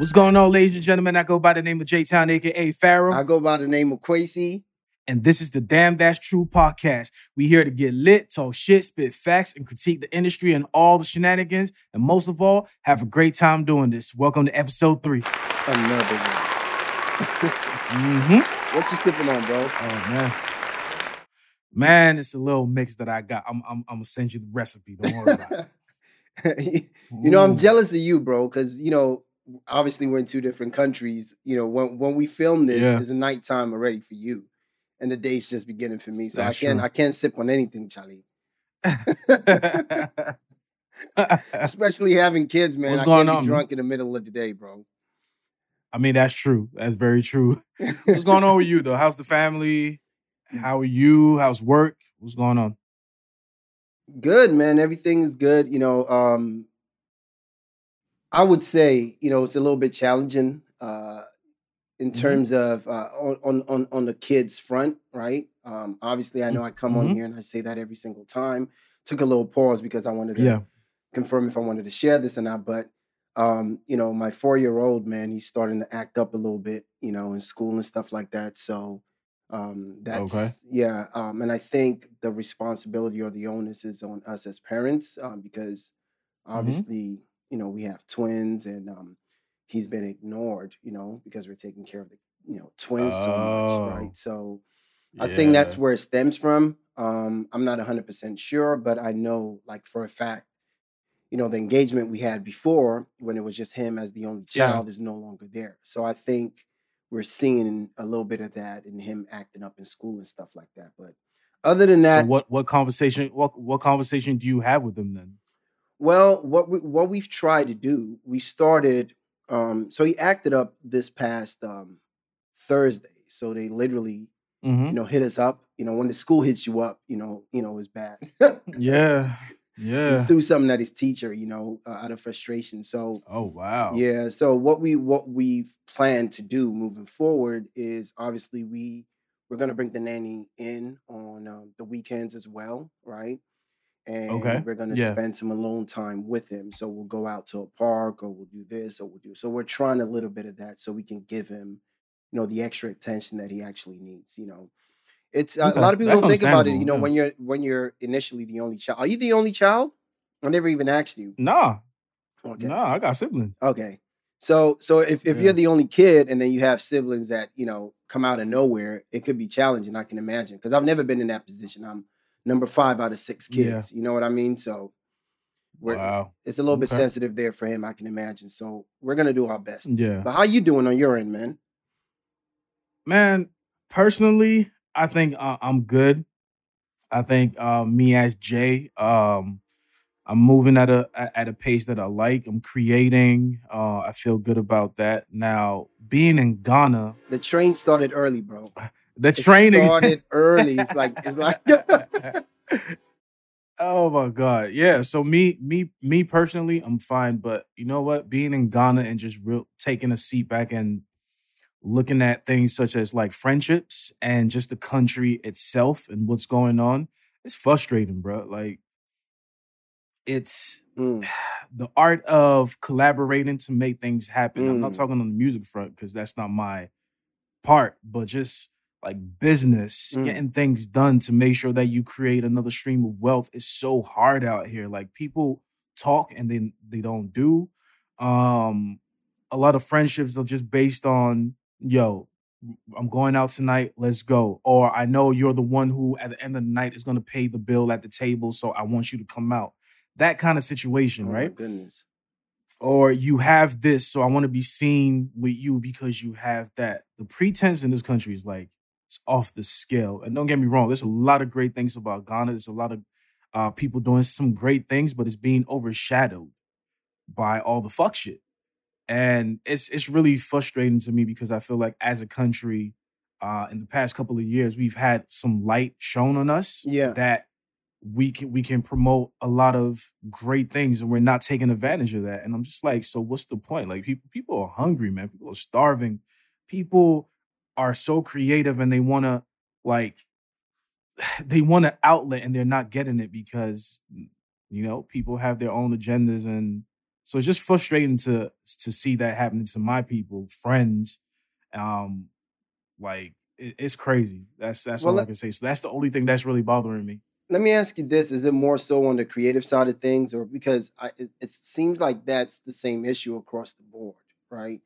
What's going on, ladies and gentlemen? I go by the name of J Town, aka Pharaoh. I go by the name of Kwesy. and this is the Damn That's True podcast. We here to get lit, talk shit, spit facts, and critique the industry and all the shenanigans. And most of all, have a great time doing this. Welcome to episode three. Another one. Mm-hmm. What you sipping on, bro? Oh man. Man, it's a little mix that I got. I'm, I'm, I'm gonna send you the recipe. Don't worry about it. you know, I'm jealous of you, bro, because you know, obviously we're in two different countries. You know, when when we film this, Yeah. it's nighttime already for you, and the day's just beginning for me. So That's I can't true. I can't sip on anything, Charlie. Especially having kids, man. What's I going can't on, drunk in the middle of the day, bro. I mean, that's true. That's very true. What's going on with you though? How's the family? How are you? How's work? What's going on? Good, man. Everything is good. You know, um, I would say, you know, it's a little bit challenging uh, in Mhm. terms of uh, on, on on on the kids front, right? Um, obviously, I know I come on Mhm. here and I say that every single time. Took a little pause because I wanted to Yeah. confirm if I wanted to share this or not. But um, you know, my four year old man, he's starting to act up a little bit, you know, in school and stuff like that. So um, that's yeah. Um, and I think the responsibility or the onus is on us as parents um, because obviously, you know, we have twins and um, he's been ignored, you know, because we're taking care of the you know twins so much, Oh. right? So I think that's where it stems from. Um, I'm not 100% sure, but I know, like, for a fact, you know, the engagement we had before when it was just him as the only Yeah. child is no longer there. So I think we're seeing a little bit of that in him acting up in school and stuff like that. But other than that, so what what conversation what what conversation do you have with him then? Well, what we what we've tried to do, we started. Um, so he acted up this past um, Thursday. So they literally, Mm-hmm. you know, hit us up. You know, when the school hits you up, you know, you know, it's bad. Yeah. he Yeah. threw something at his teacher, you know, uh, out of frustration. So Oh wow. yeah. So what we what we've planned to do moving forward is obviously we we're gonna bring the nanny in on um, the weekends as well, right? And Okay, we're gonna yeah. spend some alone time with him. So we'll go out to a park, or we'll do this, or we'll do. So we're trying a little bit of that, so we can give him, you know, the extra attention that he actually needs. You know, it's uh, Okay, a lot of people that's don't think about it. You know, yeah. when you're when you're initially the only child. Are you the only child? I never even asked you. Nah. Okay. Nah, I got siblings. Okay. So so if, if Yeah. you're the only kid and then you have siblings that, you know, come out of nowhere, it could be challenging, I can imagine. Because I've never been in that position. I'm number five out of six Yeah. kids. You know what I mean? So we're Wow. it's a little bit sensitive there for him, I can imagine. So we're gonna do our best. Yeah. But how you doing on your end, man? Man, personally, I think uh, I'm good. I think uh, me as Jay, um, I'm moving at a at a pace that I like. I'm creating. Uh, I feel good about that. Now, being in Ghana, The train started early, bro. the It training started early. It's like it's like oh my god, yeah. So me, me, me personally, I'm fine. But you know what? Being in Ghana and just real taking a seat back and looking at things such as like friendships and just the country itself and what's going on, it's frustrating, bro. Like it's Mm, the art of collaborating to make things happen. I'm not Mm. talking on the music front because that's not my part, but just like business, Mm. getting things done to make sure that you create another stream of wealth is so hard out here. Like people talk and then they don't do. Um, a lot of friendships are just based on, yo, I'm going out tonight, let's go. Or I know you're the one who at the end of the night is gonna pay the bill at the table, so I want you to come out. That kind of situation, oh right? goodness. or you have this, so I want to be seen with you because you have that. The pretense in this country is like it's off the scale. And don't get me wrong, there's a lot of great things about Ghana. There's a lot of uh, people doing some great things, but it's being overshadowed by all the fuck shit. And it's it's really frustrating to me because I feel like as a country, uh, in the past couple of years, we've had some light shown on us Yeah. that we can we can promote a lot of great things and we're not taking advantage of that. And I'm just like, so what's the point? Like people people are hungry, man. People are starving. People are so creative and they want to like they want an outlet and they're not getting it because you know people have their own agendas and So it's just frustrating to to see that happening to my people, friends. Um, like it, it's crazy. That's that's well, all I can say. So that's the only thing that's really bothering me. Let me ask you this: Is it more so on the creative side of things, or because I, it, it seems like that's the same issue across the board, right?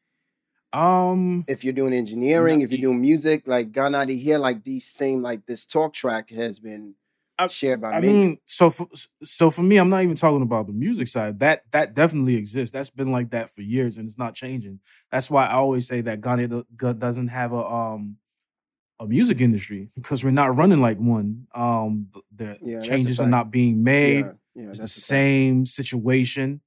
Um, if you're doing engineering, if you're doing music, like gone out of here, like these same like this talk track has been I, shared by I many. mean, so for, so for me, I'm not even talking about the music side. That that definitely exists. That's been like that for years, and it's not changing. That's why I always say that Ghana doesn't have a um a music industry because we're not running like one. Um, the yeah, changes are not being made. Yeah, yeah, it's the same situation.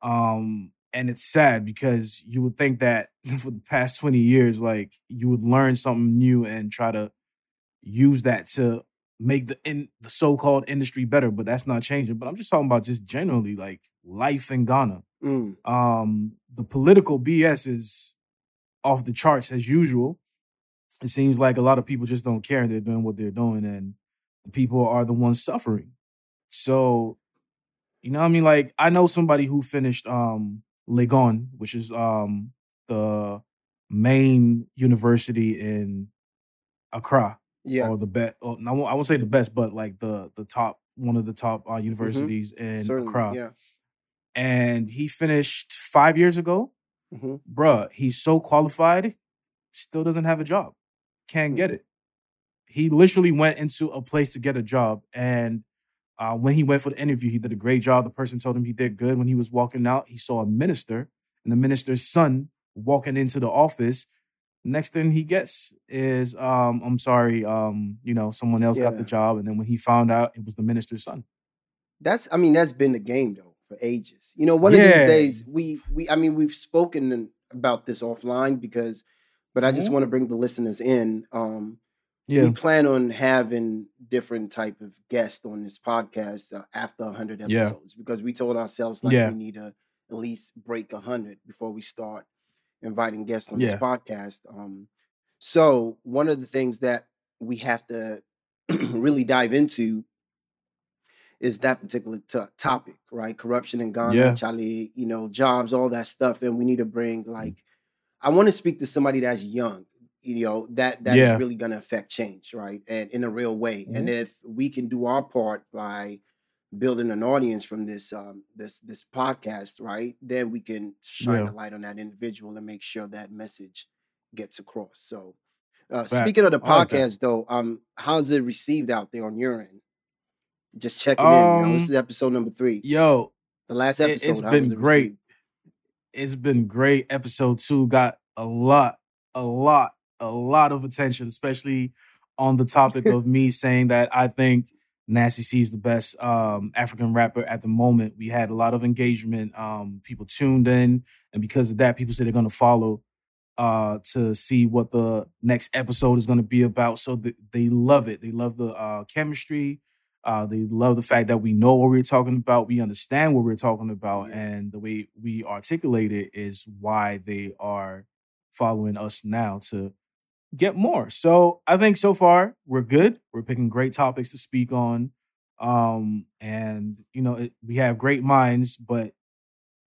Um, and it's sad because you would think that for the past 20 years like you would learn something new and try to use that to make the in the so-called industry better but that's not changing. But i'm just talking about just generally like life in ghana. Mm. um the political bs is off the charts as usual. It seems like a lot of people just don't care. They're doing what they're doing and the people are the ones suffering. So you know i mean? Like i know somebody who finished um Legon, which is um the main university in Accra. Yeah. Or the best. I won't, I won't say the best, but like the the top one of the top uh, mm-hmm. universities mm-hmm. in Certainly, Accra. Yeah. And he finished five years ago. Mm-hmm. Bruh, he's so qualified, still doesn't have a job. Can't mm-hmm. get it. He literally went into a place to get a job and uh, when he went for the interview, he did a great job. The person told him he did good. When he was walking out, he saw a minister and the minister's son walking into the office. Next thing he gets is, um, I'm sorry, um, you know, someone else yeah. got the job. And then when he found out, it was the minister's son. That's, I mean, that's been the game though for ages. You know, one yeah. of these days, we, we, I mean, we've spoken about this offline because, but I just mm-hmm. want to bring the listeners in. Um, yeah. we plan on having different type of guests on this podcast uh, after 100 episodes yeah. because we told ourselves like yeah. we need to at least break 100 before we start inviting guests on this podcast um, so one of the things that we have to really dive into is that particular t- topic right corruption in ghana charlie you know jobs all that stuff and we need to bring mm. like i want to speak to somebody that's young you know that that yeah. is really going to affect change right and in a real way mm-hmm. and if we can do our part by building an audience from this um this this podcast right then we can shine yeah. a light on that individual and make sure that message gets across so uh, speaking of the podcast like though um how's it received out there on your end just checking um, in you know, this is episode number three yo the last episode it, has been it great it's been great episode two got a lot a lot a lot of attention, especially on the topic of me saying that I think Nasty C is the best um, African rapper at the moment. We had a lot of engagement. Um, people tuned in, and because of that, people said they're going to follow uh, to see what the next episode is going to be about. So th- they love it. They love the uh, chemistry. Uh, they love the fact that we know what we're talking about. We understand what we're talking about, and the way we articulate it is why they are following us now to get more. So I think so far we're good. We're picking great topics to speak on. Um, and you know, it, we have great minds, but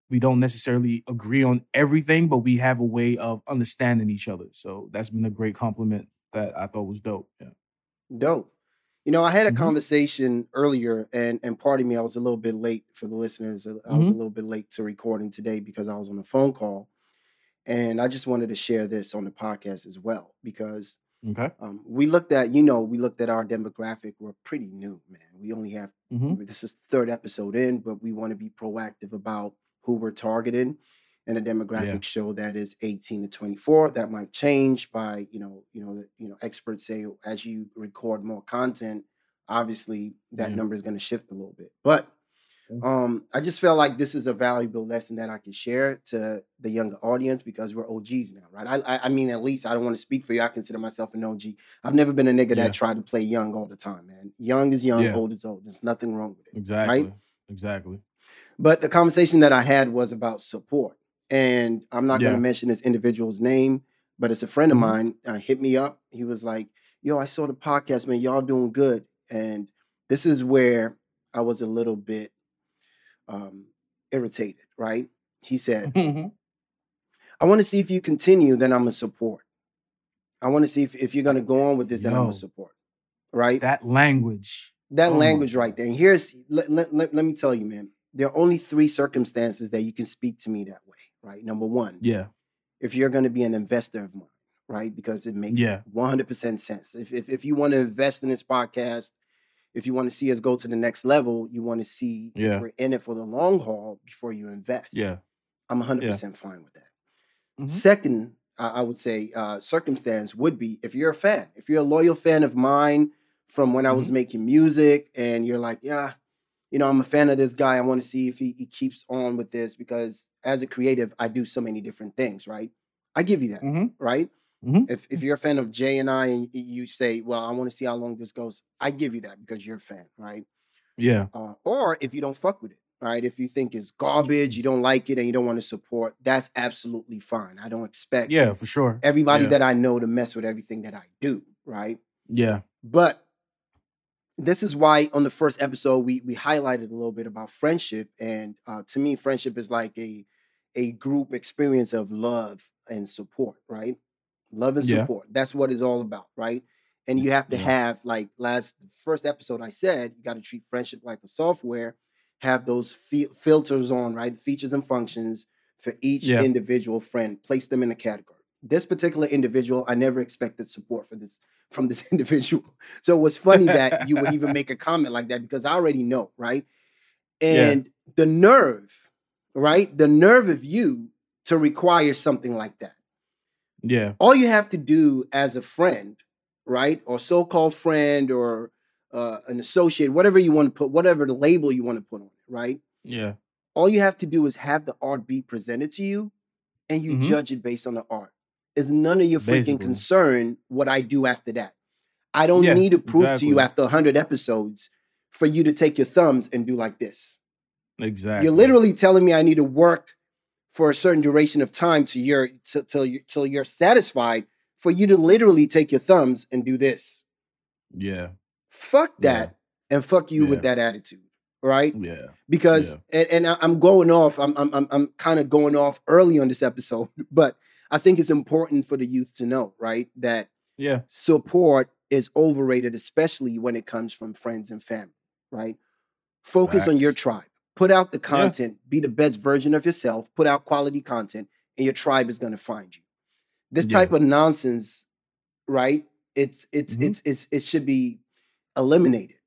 we don't necessarily agree on everything, but we have a way of understanding each other. So that's been a great compliment that I thought was dope. Yeah. Dope. You know, I had a mm-hmm. conversation earlier, and and pardon me, I was a little bit late for the listeners. I mm-hmm. was a little bit late to recording today because I was on a phone call. And I just wanted to share this on the podcast as well because okay. um, we looked at, you know, we looked at our demographic. We're pretty new, man. We only have, mm-hmm. this is third episode in, but we want to be proactive about who we're targeting. And the demographic yeah. show that is 18 to 24. That might change by, you know, you know, you know, experts say as you record more content, obviously that yeah. number is going to shift a little bit. But um, I just feel like this is a valuable lesson that I can share to the younger audience because we're OGs now, right? I, I, I mean, at least I don't want to speak for you. I consider myself an OG. I've never been a nigga yeah. that tried to play young all the time, man. Young is young, yeah. old is old. There's nothing wrong with it. Exactly. Right? Exactly. But the conversation that I had was about support, and I'm not yeah. going to mention this individual's name, but it's a friend of mm-hmm. mine. Uh, hit me up. He was like, "Yo, I saw the podcast, man. Y'all doing good." And this is where I was a little bit um, irritated, right? He said, mm-hmm. I want to see if you continue, then I'm a support. I want to see if, if you're going to go on with this, then I'm a support. Right? That language. That oh language right there. And here's, let, let, let, let me tell you, man, there are only three circumstances that you can speak to me that way. Right? Number one. Yeah. If you're going to be an investor of mine, right? Because it makes yeah. 100% sense. If, if, if you want to invest in this podcast, if you want to see us go to the next level, you want to see yeah. we're in it for the long haul before you invest. Yeah. I'm 100% yeah. fine with that. Mm-hmm. Second, I would say uh, circumstance would be if you're a fan, if you're a loyal fan of mine from when I was mm-hmm. making music, and you're like, yeah, you know, I'm a fan of this guy. I want to see if he, he, keeps on with this because as a creative, I do so many different things, right? I give you that, mm-hmm. right? Mm-hmm. If if you're a fan of Jay and I, and you say, well, I want to see how long this goes, I give you that because you're a fan, right? Yeah. Uh, or if you don't fuck with it, right? If you think it's garbage, you don't like it, and you don't want to support, that's absolutely fine. I don't expect yeah, for sure. Everybody yeah. that I know to mess with everything that I do, right? Yeah. But this is why on the first episode we we highlighted a little bit about friendship, and uh, to me, friendship is like a a group experience of love and support, right? Love and support. Yeah. That's what it's all about, right? And you have to yeah. have like last first episode I said, you got to treat friendship like a software have those filters on, right? Features and functions for each yeah. individual friend, place them in a category. This particular individual, I never expected support for this from this individual. So it was funny that you would even make a comment like that because I already know, right? And the nerve, right? The nerve of you to require something like that. Yeah. All you have to do as a friend, right? Or so-called friend or uh, an associate, whatever you want to put, whatever the label you want to put on it, right? Yeah. All you have to do is have the art be presented to you and you mm-hmm. judge it based on the art. It's none of your freaking Basically. concern what I do after that. I don't yeah, need to prove exactly. to you after 100 episodes for you to take your thumbs and do like this. Exactly. You're literally telling me I need to work for a certain duration of time to your till you till you're satisfied for you to literally take your thumbs and do this. Yeah. Fuck that yeah. and fuck you yeah. with that attitude. Right? Yeah. Because yeah. And, and I'm going off, I'm I'm I'm, I'm kind of going off early on this episode, but I think it's important for the youth to know, right? That yeah, support is overrated, especially when it comes from friends and family, right? Focus Facts. on your tribe. Put out the content, be the best version of yourself, put out quality content, and your tribe is going to find you. This type of nonsense, right? It's it's mm-hmm. it's it's it should be eliminated.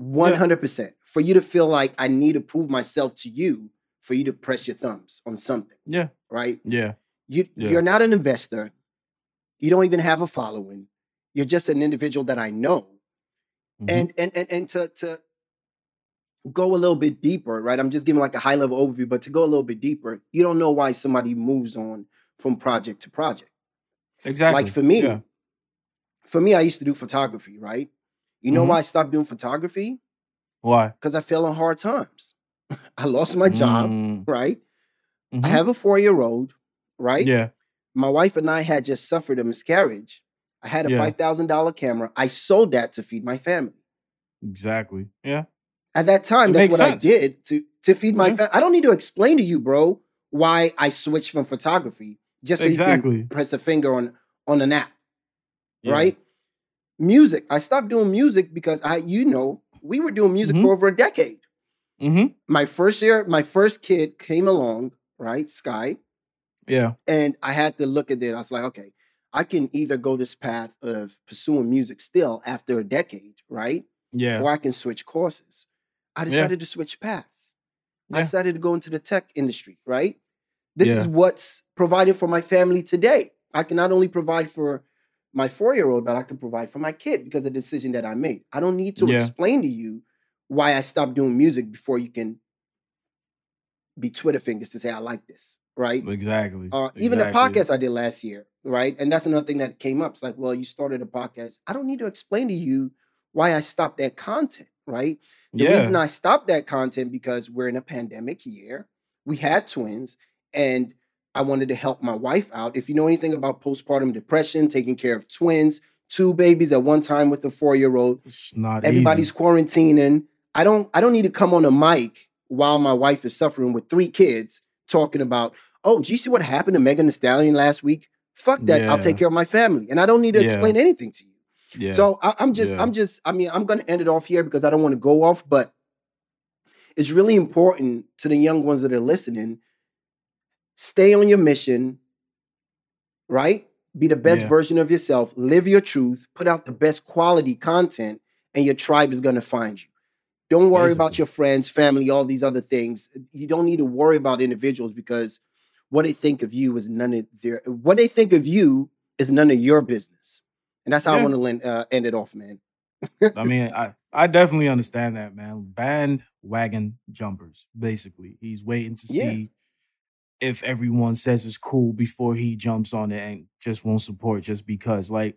100%. Yeah. For you to feel like I need to prove myself to you for you to press your thumbs on something. Yeah. Right? Yeah. You yeah. you're not an investor. You don't even have a following. You're just an individual that I know. Mm-hmm. And and and and to to go a little bit deeper, right? I'm just giving like a high level overview, but to go a little bit deeper, you don't know why somebody moves on from project to project. Exactly. Like for me, yeah. for me, I used to do photography, right? You know mm-hmm. why I stopped doing photography? Why? Because I fell on hard times. I lost my job, mm. right? Mm-hmm. I have a four year old, right? Yeah. My wife and I had just suffered a miscarriage. I had a yeah. $5,000 camera. I sold that to feed my family. Exactly. Yeah. At that time, it that's what sense. I did to, to feed my yeah. family. I don't need to explain to you, bro, why I switched from photography just so exactly. you can press a finger on, on an app, yeah. right? music. I stopped doing music because I, you know, we were doing music mm-hmm. for over a decade. Mm-hmm. My first year, my first kid came along, right? Sky. Yeah. And I had to look at it. I was like, okay, I can either go this path of pursuing music still after a decade, right? Yeah. Or I can switch courses. I decided yeah. to switch paths. Yeah. I decided to go into the tech industry, right? This yeah. is what's providing for my family today. I can not only provide for my four year old, but I can provide for my kid because of the decision that I made. I don't need to explain to you why I stopped doing music before you can be Twitter fingers to say I like this, right? Exactly. Uh, exactly. Even the podcast I did last year, right? And that's another thing that came up. It's like, well, you started a podcast. I don't need to explain to you why I stopped that content, right? The yeah. reason I stopped that content because we're in a pandemic year. We had twins, and I wanted to help my wife out. If you know anything about postpartum depression, taking care of twins, two babies at one time with a four year old, it's not everybody's easy. quarantining. I don't I don't need to come on a mic while my wife is suffering with three kids talking about, oh, do you see what happened to Megan Thee Stallion last week? Fuck that. Yeah. I'll take care of my family. And I don't need to yeah. explain anything to you. Yeah. So I, am just, I'm just, I mean, I'm gonna end it off here because I don't want to go off, but it's really important to the young ones that are listening. Stay on your mission, right? Be the best version of yourself, live your truth, put out the best quality content, and your tribe is gonna find you. Don't worry Basically. about your friends, family, all these other things. You don't need to worry about individuals because what they think of you is none of their what they think of you is none of your business. And that's how yeah. I want to uh, end it off, man. I mean, I I definitely understand that, man. Bandwagon jumpers, basically. He's waiting to yeah. see if everyone says it's cool before he jumps on it and just won't support just because. Like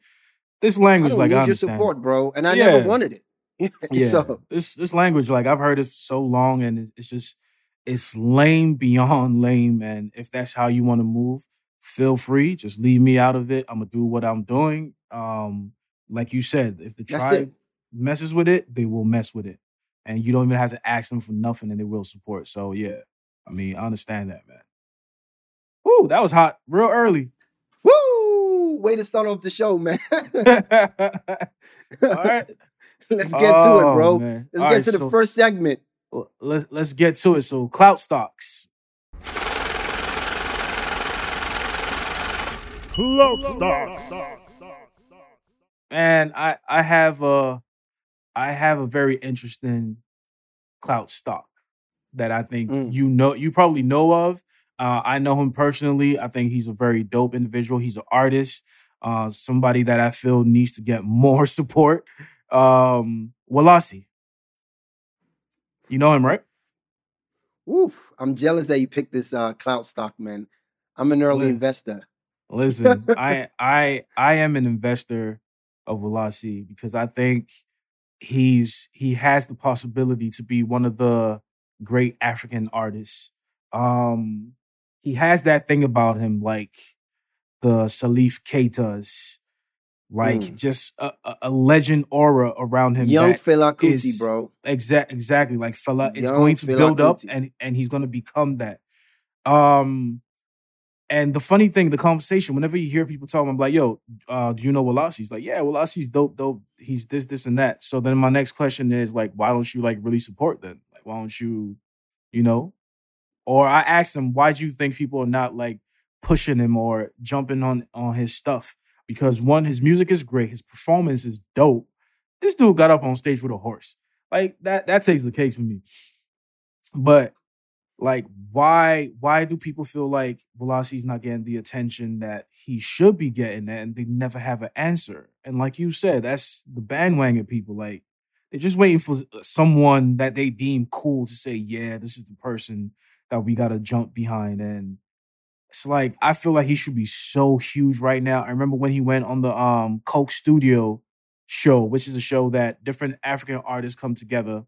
this language, like I like I understand. support, bro, and I yeah. never wanted it. yeah, so. this this language, like I've heard it so long, and it's just it's lame beyond lame. And if that's how you want to move, feel free. Just leave me out of it. I'm gonna do what I'm doing. Um, like you said, if the tribe messes with it, they will mess with it, and you don't even have to ask them for nothing, and they will support. So yeah, I mean, I understand that, man. Woo, that was hot, real early. Woo! Way to start off the show, man. All right. Let's get oh, to it, oh, bro. Man. Let's All get right, to the so, first segment. Let's let's get to it. So clout stocks. Clout stocks. And I I have a I have a very interesting clout stock that I think mm. you know you probably know of. Uh, I know him personally. I think he's a very dope individual. He's an artist, uh, somebody that I feel needs to get more support um, Worlasi. You know him, right? Oof. I'm jealous that you picked this uh, clout stock, man. I'm an early listen, investor. Listen, I I I am an investor of Worlasi because I think he's he has the possibility to be one of the great African artists. Um, he has that thing about him, like the Salif Keitas like mm. just a, a, legend aura around him. Young Fela Kuti, bro. Exact, exactly. Like Fela, it's Young going to Fela build Kuti. up, and and he's going to become that. Um, and the funny thing, the conversation, whenever you hear people talking, I'm like, "Yo, uh, do you know Worlasi?" He's like, "Yeah, Worlasi's dope, dope. He's this, this, and that." So then my next question is like, "Why don't you like really support them? Like, why don't you, you know?" Or I ask him, "Why do you think people are not like pushing him or jumping on on his stuff?" because one, his music is great, his performance is dope. This dude got up on stage with a horse. Like that, that takes the cake for me. But like, why, why do people feel like Worlasi's not getting the attention that he should be getting and they never have an answer? And like you said, that's the bandwagon people. Like, they're just waiting for someone that they deem cool to say, yeah, this is the person that we gotta jump behind. And it's like I feel like he should be so huge right now. I remember when he went on the um Coke Studio show, which is a show that different African artists come together.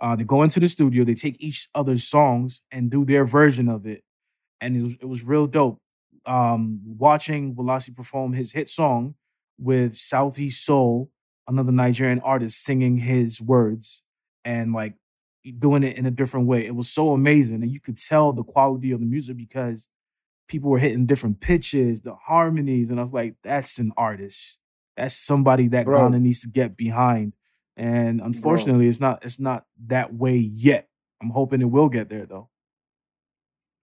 Uh, they go into the studio, they take each other's songs and do their version of it, and it was it was real dope. Um, watching Worlasi perform his hit song with Sauti Sol, another Nigerian artist, singing his words and like doing it in a different way. It was so amazing, and you could tell the quality of the music because people were hitting different pitches, the harmonies, and I was like, that's an artist. That's somebody that. Ghana needs to get behind. And unfortunately, Bro. it's not it's not that way yet. I'm hoping it will get there though.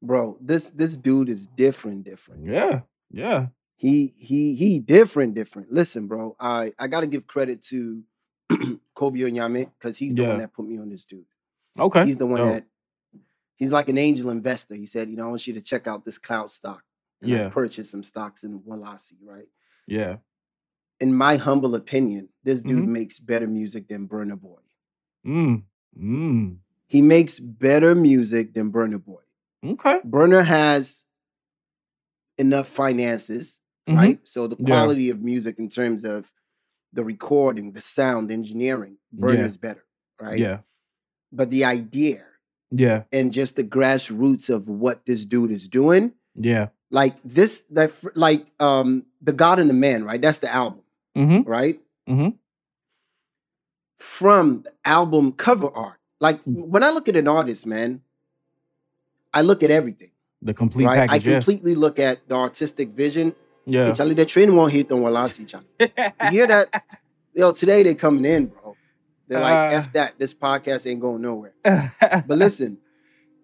Bro, this this dude is different, different. Yeah, yeah. He he he different, different. Listen, bro, I I gotta give credit to Kobi Onyame because he's the yeah. one that put me on this dude. Okay. He's the one that he's like an angel investor. He said, you know, I want you to check out this clout stock. And yeah. I purchased some stocks in Worlasi, right? Yeah. In my humble opinion, this dude mm-hmm. makes better music than Burna Boy. Mm. Mm. He makes better music than Burna Boy. Okay. Burna has enough finances, mm-hmm. right? So the quality yeah. of music in terms of the recording, the sound, engineering, Burna yeah. is better, right? Yeah. But the idea, yeah. And just the grassroots of what this dude is doing. Yeah. Like this, that like um The God and the Man, right? That's the album. Mm-hmm. Right? Mm-hmm. From album cover art. Like mm. when I look at an artist, man, I look at everything. The complete right? package. I completely yeah. look at the artistic vision. Yeah. Charlie, the train won't hit on Worlasi, Charlie. you hear that? Yo, today they coming in, bro. They're like, uh, F that. This podcast ain't going nowhere. but listen,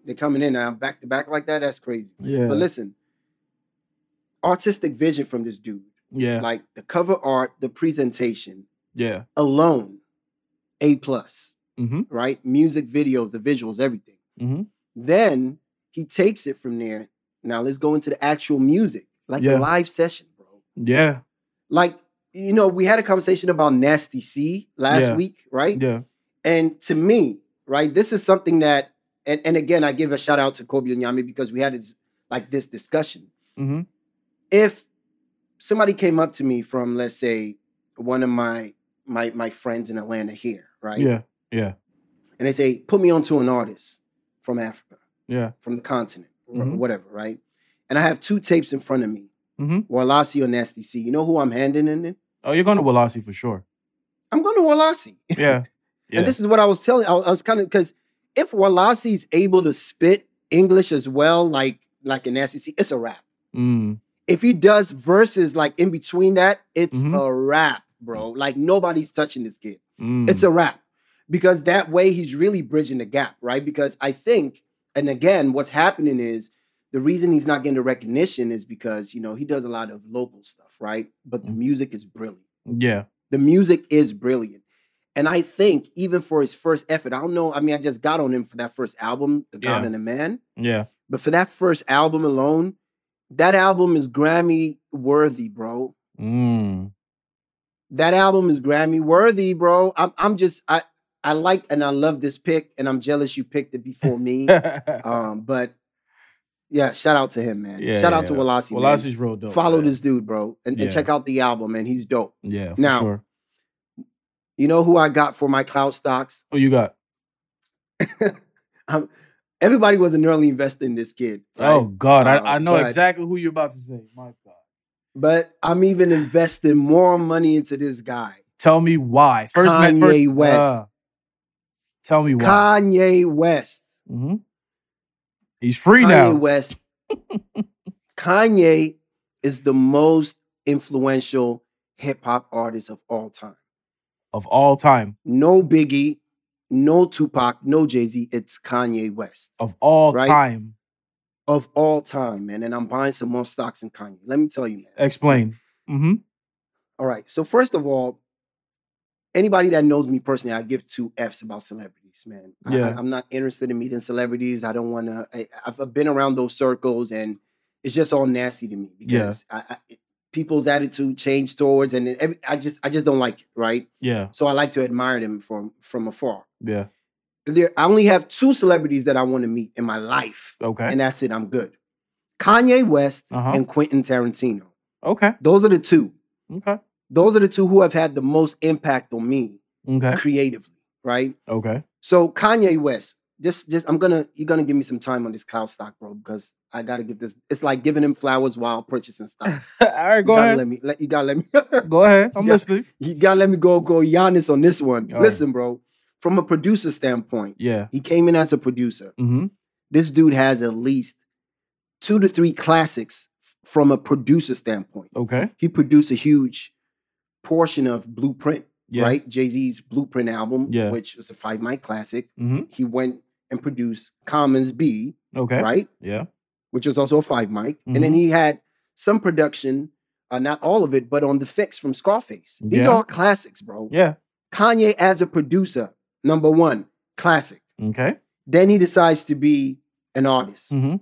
they're coming in now back to back like that. That's crazy. Yeah. But listen, artistic vision from this dude. Yeah. Like the cover art, the presentation. Yeah. Alone, A plus. Mm-hmm. Right? Music videos, the visuals, everything. Mm-hmm. Then he takes it from there. Now let's go into the actual music, like yeah. the live session, bro. Yeah. Like, you know, we had a conversation about Nasty C last yeah. week, right? Yeah. And to me, right, this is something that, and, and again, I give a shout out to Kobi Onyame because we had this, like this discussion. Mm-hmm. If somebody came up to me from, let's say, one of my my my friends in Atlanta here, right? Yeah, yeah. And they say, put me onto an artist from Africa. Yeah. From the continent, mm-hmm. whatever, right? And I have two tapes in front of me. Mm-hmm. Worlasi or Nasty C. You know who I'm handing in it? Oh, you're going to Worlasi for sure. I'm going to Worlasi. Yeah. yeah. and this is what I was telling. I, I was kind of because if Worlasi is able to spit English as well, like like a Nasty C, it's a rap. Mm. If he does verses like in between that, it's mm-hmm. a rap, bro. Like nobody's touching this kid. Mm. It's a rap because that way he's really bridging the gap, right? Because I think, and again, what's happening is the reason he's not getting the recognition is because you know he does a lot of local stuff, right? But the mm. music is brilliant. Yeah, the music is brilliant. And I think even for his first effort, I don't know. I mean, I just got on him for that first album, The God yeah. and the Man. Yeah. But for that first album alone, that album is Grammy worthy, bro. Mm. That album is Grammy worthy, bro. I'm I'm just I I like and I love this pick, and I'm jealous you picked it before me. um, but yeah, shout out to him, man. Yeah, shout yeah, out to Worlasi. Worlasi's real dope. Follow man. this dude, bro, and, Yeah. and check out the album, man. He's dope. Yeah, for Now- sure. You know who I got for my clout stocks? Who you got? um, everybody was an early investor in this kid. right? Oh God, Uh, I, I know but- exactly who you're about to say. My God. But I'm even investing more money into this guy. Tell me why. First, man, first. Kanye West. uh, tell me why. Kanye West. hmm He's free Kanye now. Kanye West. Kanye is the most influential hip hop artist of all time. of all time. No Biggie, no Tupac, no Jay Z. It's Kanye West Of all Right? time. of all time, man. And I'm buying some more stocks in Kanye. Let me tell you, man. Explain. Mm-hmm. All right. So first of all, anybody that knows me personally, I give two F's about celebrities, man. Yeah. I, am not interested in meeting celebrities. I don't want to. I've been around those circles, and it's just all nasty to me Yeah. because I, I, people's attitude change towards, and every, I just I just don't like it, right? Yeah. So I like to admire them from from afar. Yeah. There, I only have two celebrities that I want to meet in my life, Okay. and that's it. I'm good. Kanye West Uh-huh. and Quentin Tarantino. okay. Those are the two. Okay. Those are the two who have had the most impact on me Okay. creatively, right? Okay. So Kanye West, just just I'm gonna you're gonna give me some time on this clout stock, bro, because I gotta get this. It's like giving him flowers while purchasing stocks. all right. You Go gotta ahead. Let me. Let, you gotta let me. Go ahead. I'm Yeah. listening. you gotta let me go go Giannis on this one. All right. Listen, bro. From a producer standpoint, Yeah. he came in as a producer. Mm-hmm. This dude has at least two to three classics from a producer standpoint. Okay. He produced a huge portion of Blueprint, Yeah. right? Jay Z's Blueprint album, Yeah. which was a five mic classic. Mm-hmm. He went and produced Common's Be, Okay. right? Yeah. Which was also a five mic. And then Mhm. he had some production, uh, not all of it, but on the fix from Scarface. These Yeah. are classics, bro. Yeah. Kanye as a producer, number one, classic. Okay. Then he decides to be an artist. Mm-hmm.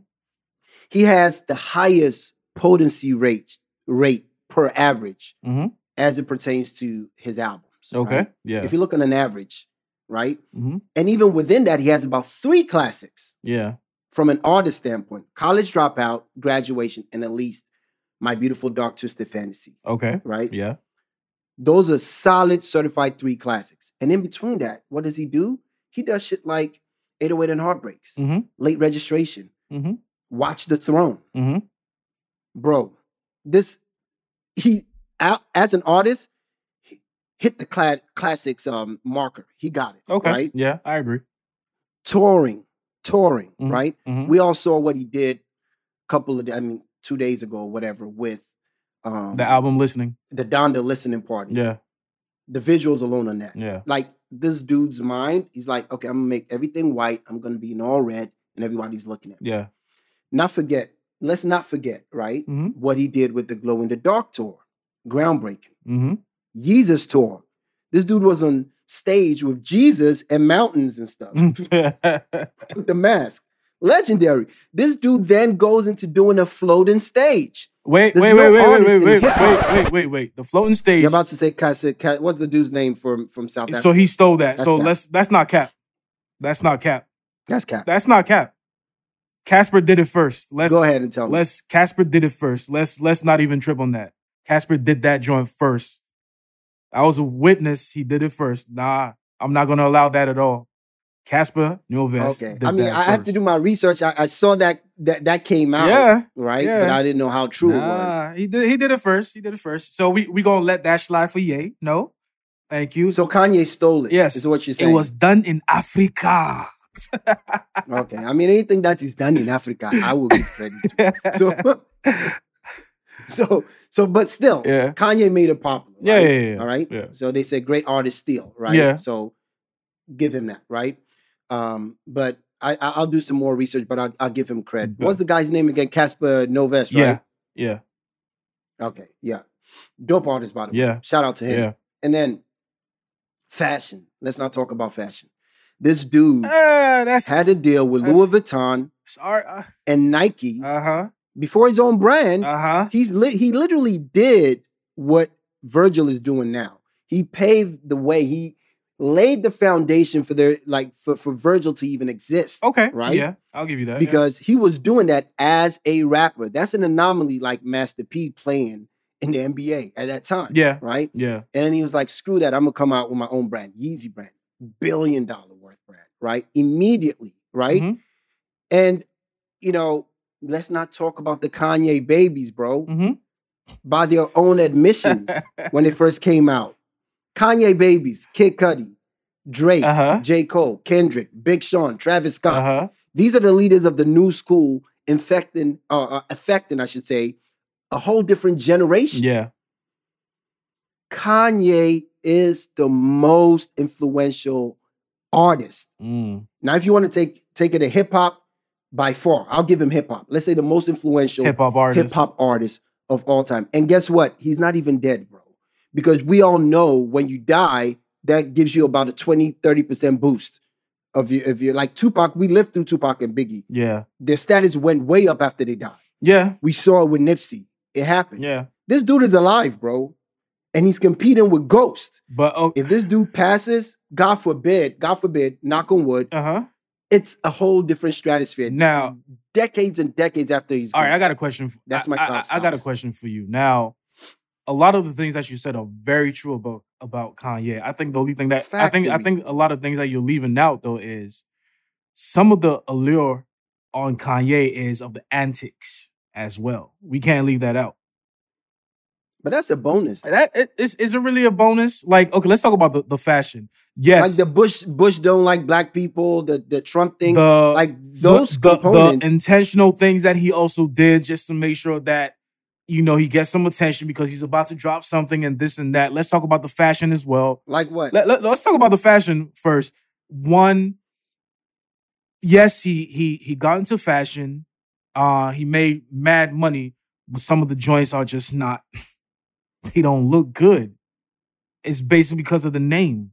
He has the highest potency rate rate per average Mm-hmm. as it pertains to his albums. Okay. right? Yeah. If you look on an average, right? mm-hmm. And even within that, he has about three classics Yeah. from an artist standpoint college dropout, graduation, and at least My Beautiful Dark Twisted Fantasy, Okay. right? Yeah. Those are solid certified three classics. And in between that, what does he do? He does shit like 808 and Heartbreaks, Mm-hmm. Late Registration, Mm-hmm. Watch the Throne. Mm-hmm. Bro, this, he, out as an artist, hit the cla- classics um, marker. He got it. Okay. Right? Yeah, I agree. Touring, touring, Mhm. right? Mhm. We all saw what he did a couple of I mean two days ago or whatever with um the album listening. The Donda listening party. Yeah. The visuals alone on that. Yeah. Like this dude's mind, he's like, okay, I'm gonna make everything white. I'm gonna be in all red, and everybody's looking at me. Yeah. Not forget, let's not forget, right? Mm-hmm. What he did with the Glow in the Dark tour. Groundbreaking. Mm-hmm. Jesus tour. This dude was on stage with Jesus and mountains and stuff. with the mask. Legendary. This dude then goes into doing a floating stage. Wait, wait, no wait, wait, wait, wait, wait, wait, wait, wait, wait. The floating stage. You're about to say Cat, what's the dude's name from from South Africa? So he stole that. That's so Cap. let's that's not Cap. That's not Cap. That's Cap. That's not Cap. Cassper did it first. Let's go ahead and tell me. Let's Cassper did it first. Let's let's not even trip on that. Cassper did that joint first. I was a witness. He did it first. Nah, I'm not gonna allow that at all. Cassper Nyovest. Okay. I mean, I have to do my research. I, I, saw that that that came out. Yeah. Right. Yeah. But I didn't know how true nah, it was. He did he did it first. He did it first. So we we gonna let that slide for Ye. No. Thank you. So Kanye stole it. Yes. Is what you're saying. It was done in Africa. okay. I mean, anything that is done in Africa, I will give credit to. So so so but still, yeah. Kanye made it popular. Right? Yeah, yeah, yeah, All right. Yeah. So they said great artist steal, right? Yeah. So give him that, right? Um, but I, I'll do some more research, but I'll, I'll give him credit. What's the guy's name again? Cassper Nyovest, right? Yeah. Yeah. Okay. Yeah. Dope artist, by the way. Yeah. Shout out to him. Yeah. And then fashion. Let's not talk about fashion. This dude uh, had to deal with Louis Vuitton uh, and Nike uh-huh. before his own brand. Uh-huh. He's li- he literally did what Virgil is doing now. He paved the way. He laid the foundation for their like for, for Virgil to even exist. Okay. Right? Yeah, I'll give you that. Because yeah. he was doing that as a rapper. That's an anomaly like Master P playing in the NBA at that time. Yeah. Right? Yeah. And then he was like, screw that. I'm gonna come out with my own brand, Yeezy brand, billion dollar worth brand, right? Immediately, right? Mm-hmm. And you know, let's not talk about the Kanye babies, bro. Mm-hmm. By their own admissions when it first came out. Kanye babies, Kid Cudi, Drake, uh-huh. J. Cole, Kendrick, Big Sean, Travis Scott. Uh-huh. These are the leaders of the new school, infecting, uh, uh, affecting, I should say, a whole different generation. Yeah. Kanye is the most influential artist. Mm. Now, if you want to take take it to hip hop, by far, I'll give him hip hop. Let's say the most influential hip hop artist. hip hop artist of all time. And guess what? He's not even dead, bro because we all know when you die, that gives you about a 20, 30% boost of your, of your, like Tupac, we lived through Tupac and Biggie. Yeah. Their status went way up after they died. Yeah. We saw it with Nipsey. It happened. Yeah. This dude is alive, bro. And he's competing with Ghost. But oh, if this dude passes, God forbid, God forbid, knock on wood, uh-huh. it's a whole different stratosphere. Now, decades and decades after he's All right, I got a question. For, That's my I, I, I got a question for you. Now, a lot of the things that you said are very true about about Kanye. I think the only thing that. I think I think a lot of things that you're leaving out though is some of the allure on Kanye is of the antics as well. We can't leave that out. But that's a bonus. That is is it really a bonus? Like, okay, let's talk about the, the fashion. Yes. Like the Bush Bush don't like black people, the, the Trump thing. The, like those the, components. The intentional things that he also did just to make sure that you know, he gets some attention because he's about to drop something and this and that. Let's talk about the fashion as well. Like what? Let, let, let's talk about the fashion first. One, yes, he he he got into fashion. Uh, he made mad money, but some of the joints are just not. they don't look good. It's basically because of the name.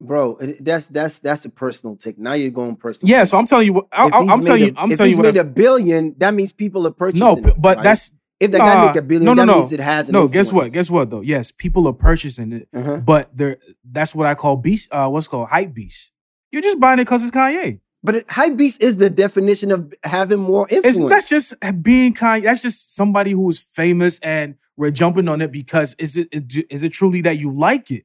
Bro, that's that's that's a personal take. Now you're going personal. Yeah, so I'm telling you what I, am telling you. I'm telling you. if he's made a billion, that means people are purchasing. No, but right? that's if that nah, guy make a billion, no, no, that no. means it has no. Guess what? Guess what? Though, yes, people are purchasing it, uh-huh. but they're that's what I call beast. Uh, what's called hype beast. You're just buying it because it's Kanye. But it, hype beast is the definition of having more influence. It's, that's just being Kanye. That's just somebody who is famous, and we're jumping on it because is it is it truly that you like it?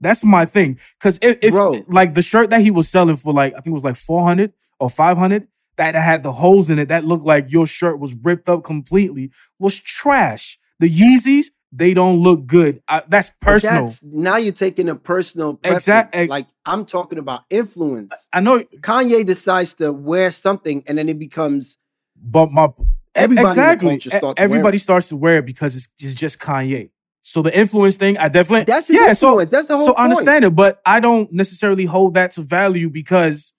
That's my thing. Because if, if like the shirt that he was selling for like I think it was like four hundred or five hundred, that had the holes in it that looked like your shirt was ripped up completely was trash. The Yeezys, they don't look good. I, that's personal. That's, now you're taking a personal Exactly. Like I'm talking about influence. I know Kanye decides to wear something and then it becomes but my everybody exactly. starts everybody starts to wear it because it's, it's just Kanye. So the influence thing, I definitely that's yeah, influence. So, that's the whole. So I understand it, but I don't necessarily hold that to value because,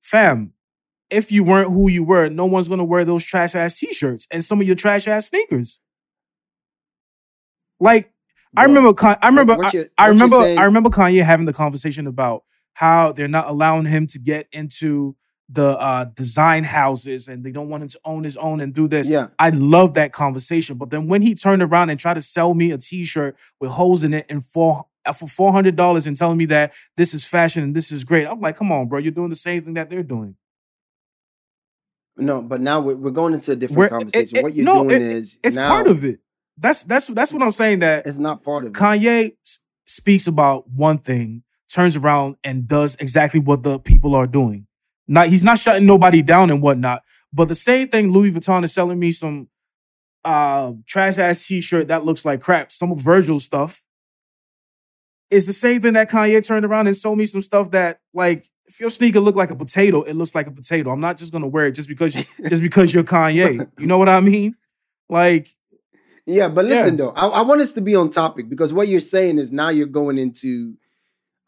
fam, if you weren't who you were, no one's gonna wear those trash ass t-shirts and some of your trash ass sneakers. Like I remember, I remember, I, I remember, I remember Kanye having the conversation about how they're not allowing him to get into the uh, design houses and they don't want him to own his own and do this. Yeah. I love that conversation. But then when he turned around and tried to sell me a t-shirt with holes in it and for uh, for four hundred dollars and telling me that this is fashion and this is great, I'm like, come on, bro, you're doing the same thing that they're doing. No, but now we're, we're going into a different Where, conversation. It, it, what you're no, doing it, is it's now, part of it. That's that's that's what I'm saying. That it's not part of it. Kanye it. speaks about one thing, turns around and does exactly what the people are doing. Not he's not shutting nobody down and whatnot. But the same thing, Louis Vuitton is selling me some uh trash ass t-shirt that looks like crap. Some of Virgil's stuff It's the same thing that Kanye turned around and sold me some stuff that like if your sneaker look like a potato, it looks like a potato. I'm not just gonna wear it just because you, just because you're Kanye. You know what I mean? Like, yeah. But listen yeah. though, I, I, want us to be on topic because what you're saying is now you're going into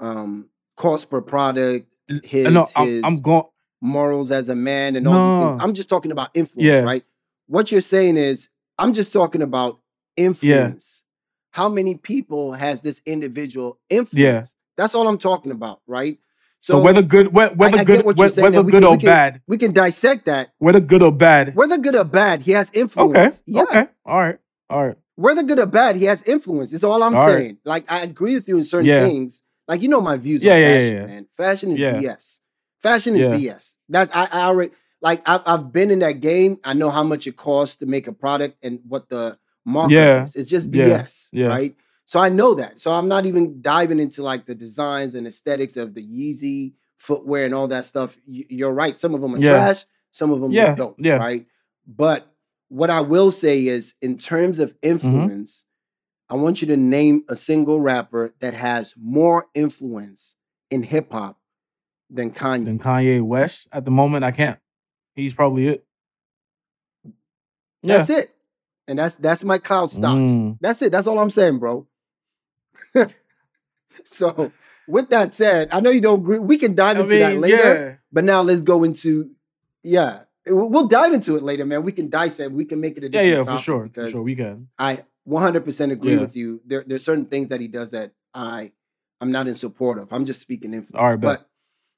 um cost per product, his, no, I'm, his I'm going morals as a man and all no. these things. I'm just talking about influence, yeah. right? What you're saying is, I'm just talking about influence. Yeah. How many people has this individual influence? Yeah. That's all I'm talking about, right? So, so whether good, whether, I, I good, whether, whether good can, or we can, bad, we can dissect that. Whether good or bad, whether good or bad, he has influence. Okay, yeah. okay, all right, all right. Whether good or bad, he has influence. Is all I'm all saying. Right. Like I agree with you in certain yeah. things, like you know my views yeah, on yeah, fashion, yeah, man. Fashion is BS. Fashion is BS. That's I, I already like I've I've been in that game. I know how much it costs to make a product and what the market yeah. is. It's just BS, yeah. right? So I know that. So I'm not even diving into like the designs and aesthetics of the Yeezy footwear and all that stuff. You're right. Some of them are yeah. trash. Some of them yeah. are dope. Yeah. Right. But what I will say is, in terms of mm-hmm. influence, I want you to name a single rapper that has more influence in hip hop than Kanye. Than Kanye West at the moment, I can't. He's probably it. Yeah. That's it. And that's that's my clout stocks. Mm. That's it. That's all I'm saying, bro. so with that said, I know you don't agree. We can dive into I mean, that later. Yeah. But now let's go into yeah. We'll dive into it later, man. We can dissect. We can make it a different yeah, yeah, for sure. Because for sure, we can. I 100% agree yeah. with you. There, there's certain things that he does that I, I'm not in support of. I'm just speaking influence. All right, but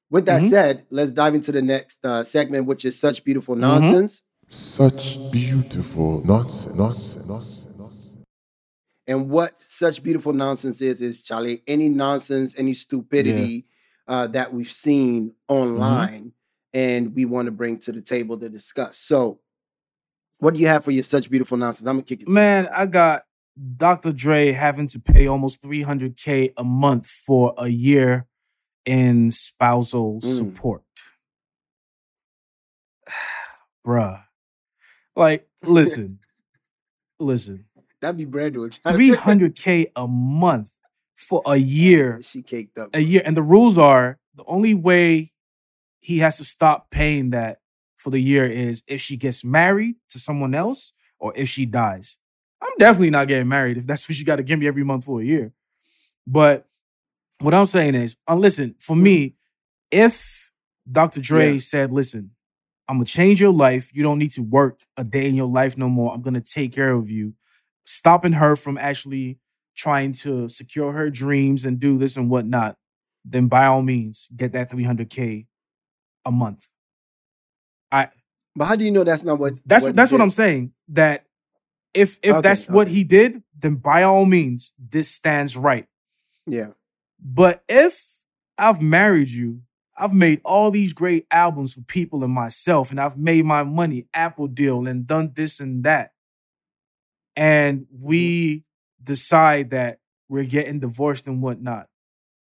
with that mm-hmm. said, let's dive into the next uh, segment, which is such beautiful mm-hmm. nonsense. Mm-hmm. Such beautiful nonsense. nonsense. nonsense. And what such beautiful nonsense is is Charlie any nonsense, any stupidity yeah. uh, that we've seen mm-hmm. online, mm-hmm. and we want to bring to the table to discuss. So what do you have for your such beautiful nonsense? I'm gonna kick it. Man, I got Dr. Dre having to pay almost 300k a month for a year in spousal mm. support. Bruh. Like, listen, listen. That'd be brand new. 300k a month for a year. She caked up. A year. And the rules are the only way he has to stop paying that for the year is if she gets married to someone else or if she dies. I'm definitely not getting married if that's what you got to give me every month for a year. But what I'm saying is, uh, listen, for me, if Dr. Dre yeah. said, listen, I'm gonna change your life. You don't need to work a day in your life no more. I'm gonna take care of you. Stopping her from actually trying to secure her dreams and do this and whatnot, then by all means, get that 300K a month. I. But how do you know that's not what? That's what that's what I'm saying. That if if okay, that's okay. what he did, then by all means, this stands right. Yeah. But if I've married you, I've made all these great albums for people and myself, and I've made my money, Apple deal, and done this and that. And mm-hmm. we decide that we're getting divorced and whatnot.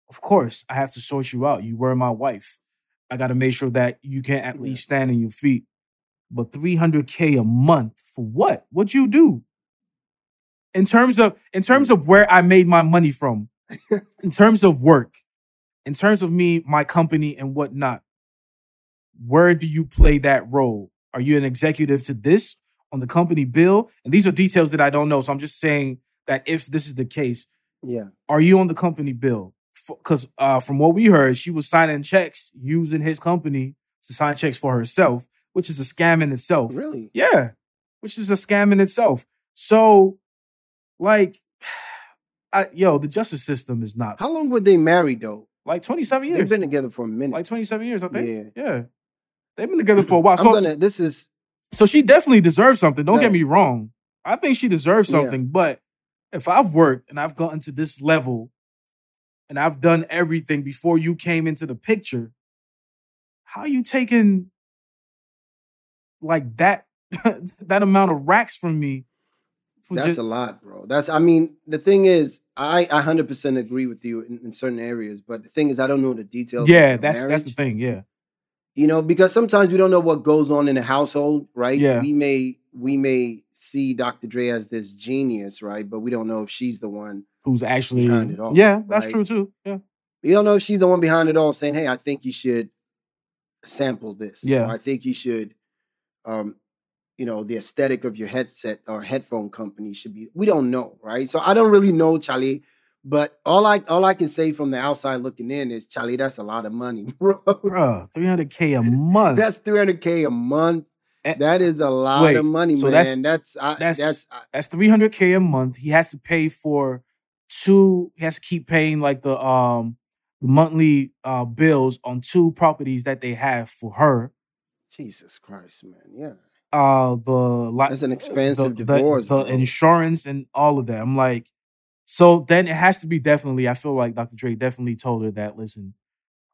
Of course, I have to sort you out. You were my wife. I got to make sure that you can at least stand on your feet. But 300K a month for what? What'd you do? In terms of in mm. terms of where I made my money from, in terms of work, in terms of me, my company, and whatnot, where do you play that role? Are you an executive to this, on the company bill? And these are details that I don't know. So I'm just saying that if this is the case, yeah, are you on the company bill? Because uh, from what we heard, she was signing checks using his company to sign checks for herself, which is a scam in itself. Really? Yeah, which is a scam in itself. So, like, I, yo, the justice system is not. How long were they married though? Like 27 years. They've been together for a minute. Like 27 years, I think. Yeah. Yeah. They've been together for a while. I'm gonna this is so she definitely deserves something. Don't get me wrong. I think she deserves something, yeah. but if I've worked and I've gotten to this level and I've done everything before you came into the picture, how are you taking like that that amount of racks from me that's just, a lot, bro. That's I mean, the thing is, I 100% agree with you in, in, certain areas, but the thing is, I don't know the details. Yeah, that's marriage. that's the thing. Yeah, you know, because sometimes we don't know what goes on in a household, right? Yeah, we may we may see Dr. Dre as this genius, right? But we don't know if she's the one who's actually behind it all. Yeah, that's right? true too. Yeah, we don't know if she's the one behind it all, saying, "Hey, I think you should sample this." Yeah, I think you should um, you know the aesthetic of your headset or headphone company should be we don't know right so i don't really know charlie but all i all i can say from the outside looking in is charlie that's a lot of money bro. Bro 300k a month. That's 300k a month. Eh, that is a lot Wait, of money so man. That's that's I, that's that's, that's 300k a month. He has to pay for two he has to keep paying like the um monthly uh bills on two properties that they have for her. Jesus christ man yeah. Uh the like that's an expensive the, divorce, the, the insurance and all of that. I'm like, so then it has to be definitely. I feel like Dr. Dre definitely told her that. Listen,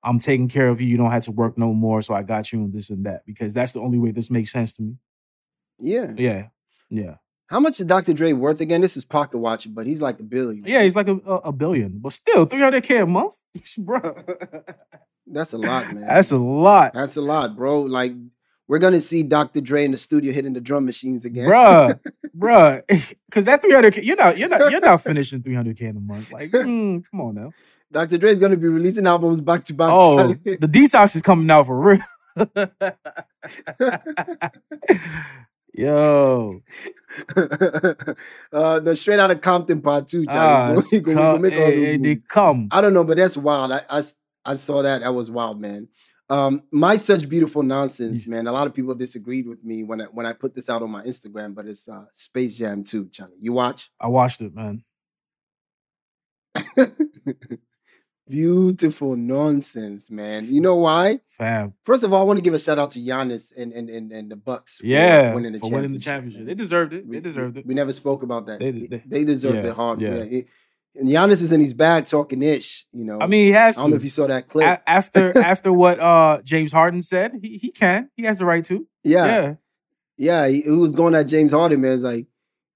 I'm taking care of you. You don't have to work no more. So I got you and this and that because that's the only way this makes sense to me. Yeah. Yeah. Yeah. How much is Dr. Dre worth again? This is pocket watching, but he's like a billion. Yeah, he's like a, a, a billion, but still 300k a month, bro. That's a lot, man. That's a lot. That's a lot, bro. Like we're gonna see Dr. Dre in the studio hitting the drum machines again, bruh, bruh. Because that 300, you're not, you're not, you're not finishing 300k in a month. Like, mm, come on now. Dr. Dre is gonna be releasing albums back to back. Oh, the detox is coming out for real. Yo. uh, the straight out of Compton part two, Charlie. Ah, we, we, we, make all hey, they come. I don't know, but that's wild. I, I, I saw that. That was wild, man. Um, my such beautiful nonsense, man. A lot of people disagreed with me when I when I put this out on my Instagram, but it's uh, Space Jam 2, Charlie. You watch? I watched it, man. beautiful nonsense, man. You know why? Fam. First of all, I want to give a shout out to Giannis and and and, and the Bucks. Yeah, winning the, for winning the championship. They deserved it. They deserved it. We, we never spoke about that. They, they, they deserved yeah, it hard. Yeah. yeah. And Giannis is in his bag talking ish, you know. I mean, he has. I don't to. know if you saw that clip A- after after what uh James Harden said. He he can. He has the right to. Yeah, yeah, yeah. He, he was going at James Harden, man. It's like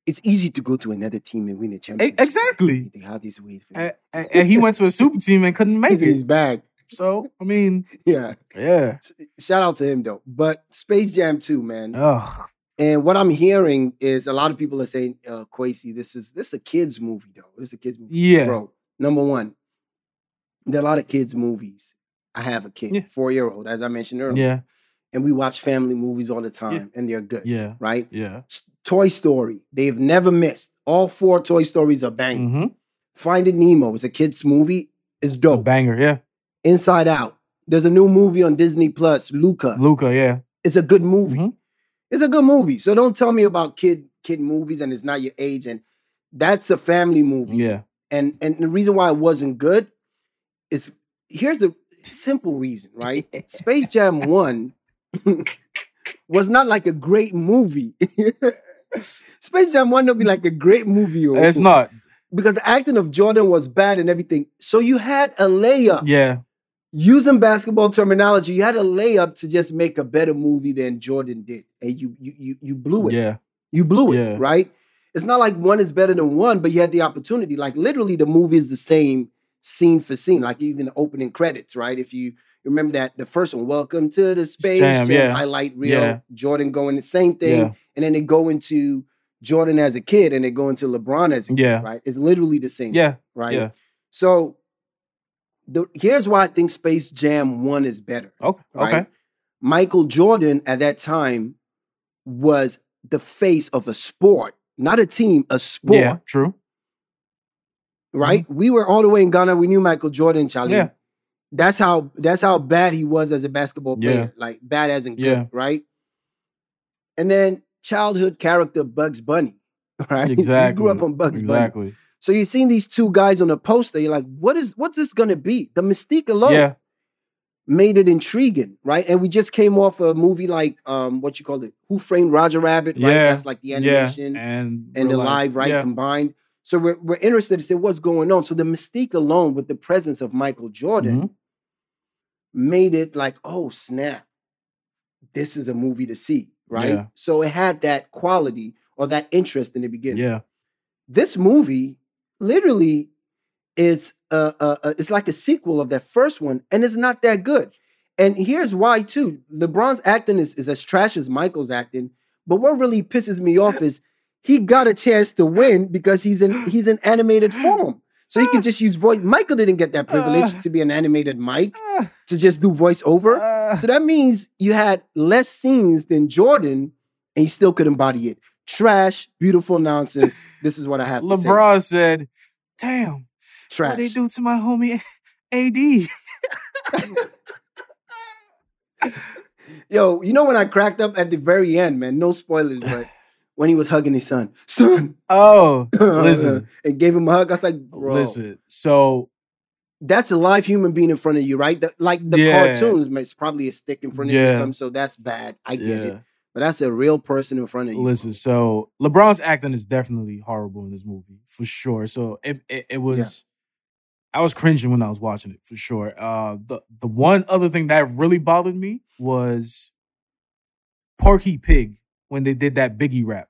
it's easy to go to another team and win a championship. Exactly. They have this way. And, and, and, he went to a super team and couldn't make it. He's it. in his bag. So I mean, yeah, yeah. Shout out to him though. But Space Jam 2, man. Ugh, and what I'm hearing is a lot of people are saying, uh, Kwesy, this is this is a kids movie though. This is a kids movie. Yeah. Bro, number one, there are a lot of kids' movies. I have a kid, yeah. four year old, as I mentioned earlier. Yeah. And we watch family movies all the time, yeah. and they're good. Yeah. Right? Yeah. Toy Story, they've never missed. All four Toy Stories are bangers. Mm-hmm. Finding Nemo is a kid's movie. It's dope. It's banger, yeah. Inside Out. There's a new movie on Disney Plus, Luca. Luca, yeah. It's a good movie. Mm-hmm. It's a good movie. So don't tell me about kid kid movies and it's not your age. And that's a family movie. Yeah. And and the reason why it wasn't good is here's the simple reason, right? Space Jam 1 was not like a great movie. Space Jam 1 don't be like a great movie. It's not. Because the acting of Jordan was bad and everything. So you had a layup. Yeah. Using basketball terminology, you had a layup to just make a better movie than Jordan did. And you you you, you blew it. Yeah. You blew it, yeah. right? it's not like one is better than one, but you had the opportunity. Like literally, the movie is the same scene for scene, like even the opening credits, right? If you remember that the first one, Welcome to the Space Jam, yeah. highlight reel, yeah. Jordan going the same thing, yeah. and then they go into Jordan as a kid, and they go into LeBron as a kid, yeah. right? It's literally the same, yeah, right? Yeah. So the, here's why I think Space Jam One is better. Okay, right? okay. Michael Jordan at that time was the face of a sport, not a team, a sport. Yeah, true. Right? Mm-hmm. We were all the way in Ghana. We knew Michael Jordan, Charlie. Yeah. That's how that's how bad he was as a basketball player. Yeah. Like bad as in good, yeah. right? And then childhood character Bugs Bunny. Right? Exactly. you grew up on Bugs exactly. Bunny. So you're seeing these two guys on a poster. You're like, what is what's this gonna be? The mystique alone. Yeah made it intriguing, right? And we just came off a movie like um what you call it, Who Framed Roger Rabbit, right? Yeah. That's like the animation yeah. and, and the live, right? Yeah. Combined. So we're we're interested to see what's going on. So the mystique alone with the presence of Michael Jordan mm-hmm. made it like, oh snap, this is a movie to see, right? So it had that quality or that interest in the beginning. Yeah. This movie literally is uh, it's like a sequel of that first one, and it's not that good. And here's why too: LeBron's acting is, is as trash as Michael's acting. But what really pisses me off is he got a chance to win because he's in he's in animated form. So he could just use voice. Michael didn't get that privilege to be an animated Mike to just do voiceover. So that means you had less scenes than Jordan, and you still could embody it. Trash, beautiful nonsense. This is what I have. LeBron said, "Damn, Trash. What they do to my homie AD? Yo, you know when I cracked up at the very end, man? No spoilers, but when he was hugging his son, son. Oh, listen, and gave him a hug. I was like, bro, listen. So that's a live human being in front of you, right? The, like the yeah. cartoons, it's probably a stick in front of yeah. you, something. So that's bad. I get yeah. it. But that's a real person in front of you. Listen, so LeBron's acting is definitely horrible in this movie for sure. So it it, it was I was cringing when I was watching it for sure. Uh, the the one other thing that really bothered me was Porky Pig when they did that Biggie rap.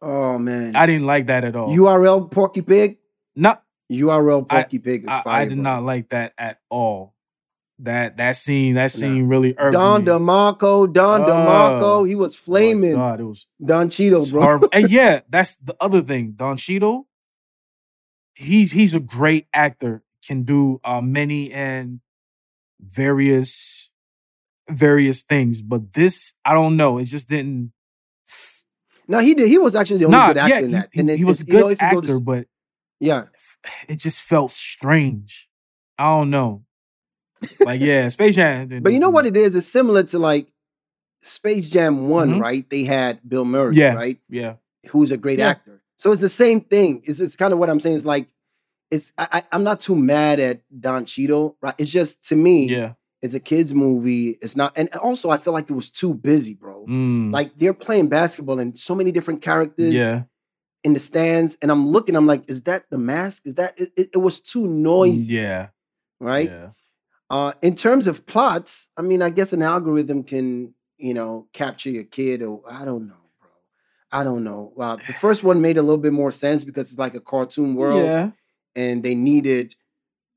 Oh man, I didn't like that at all. URL Porky Pig. Not URL Porky I, Pig is I, fire. I did bro. not like that at all. That that scene, that scene nah. really irked Don me. DeMarco, Don uh, DeMarco, he was flaming. God, it was Don Cheadle, bro. and yeah, that's the other thing. Don Cheadle, he's he's a great actor. Can do uh, many and various various things, but this I don't know. It just didn't. No, he did. He was actually the only nah, good actor yeah, in that. He, and he was a good you know, actor, to, but yeah, it just felt strange. I don't know. Like yeah, Space Jam. but you know what it is? It's similar to like Space Jam One, mm-hmm. right? They had Bill Murray, yeah, right? Yeah, who's a great yeah. actor. So it's the same thing. It's, it's kind of what I'm saying. It's like it's I, am not too mad at Don Cheadle, right? It's just to me, yeah, it's a kids movie. It's not, and also I feel like it was too busy, bro. Mm. Like they're playing basketball and so many different characters, yeah, in the stands, and I'm looking, I'm like, is that the mask? Is that it? It, it was too noisy, yeah, right. Yeah. Uh, in terms of plots, I mean, I guess an algorithm can, you know, capture your kid, or I don't know. bro. I don't know. Well, the first one made a little bit more sense because it's like a cartoon world. Yeah and they needed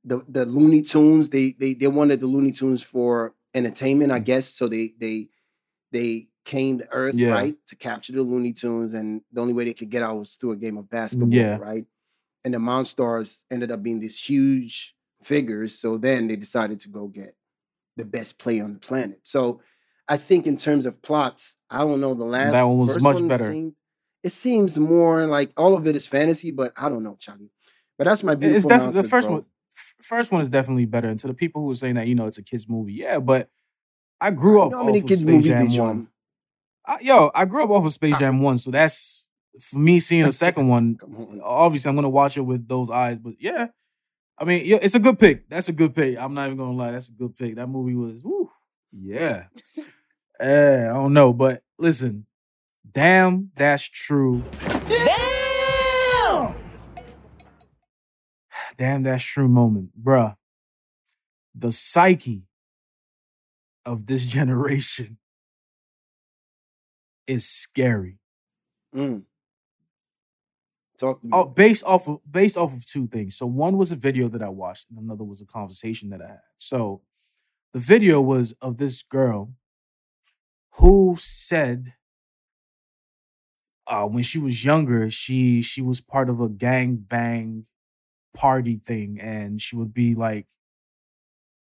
the the Looney Tunes. They they they wanted the Looney Tunes for entertainment, I mm. guess. So they they they came to Earth yeah. right to capture the Looney Tunes, and the only way they could get out was through a game of basketball, yeah. right? And the Monstars ended up being this huge figures. So then they decided to go get the best play on the planet. So I think in terms of plots, I don't know the last that one was much one better. Seemed, it seems more like all of it is fantasy, but I don't know, Charlie. But that's my beautiful. It's definitely the first bro. one. First one is definitely better. And to the people who are saying that, you know, it's a kids movie, yeah, but I grew up. You know how many kids movies Jam did you I, yo, I grew up off of Space Jam one, so that's for me seeing a second one. on. Obviously, I'm gonna watch it with those eyes, but yeah, I mean, yeah, it's a good pick. That's a good pick. I'm not even gonna lie, that's a good pick. That movie was, woo, yeah. eh, I don't know, but listen, damn, that's true. Damn! damn, that's true moment, bruh. The psyche of this generation is scary. Mm. Talk to me. Oh, based off of based off of two things. So one was a video that I watched, and another was a conversation that I had. So the video was of this girl who said uh, when she was younger, she she was part of a gang bang party thing and she would be like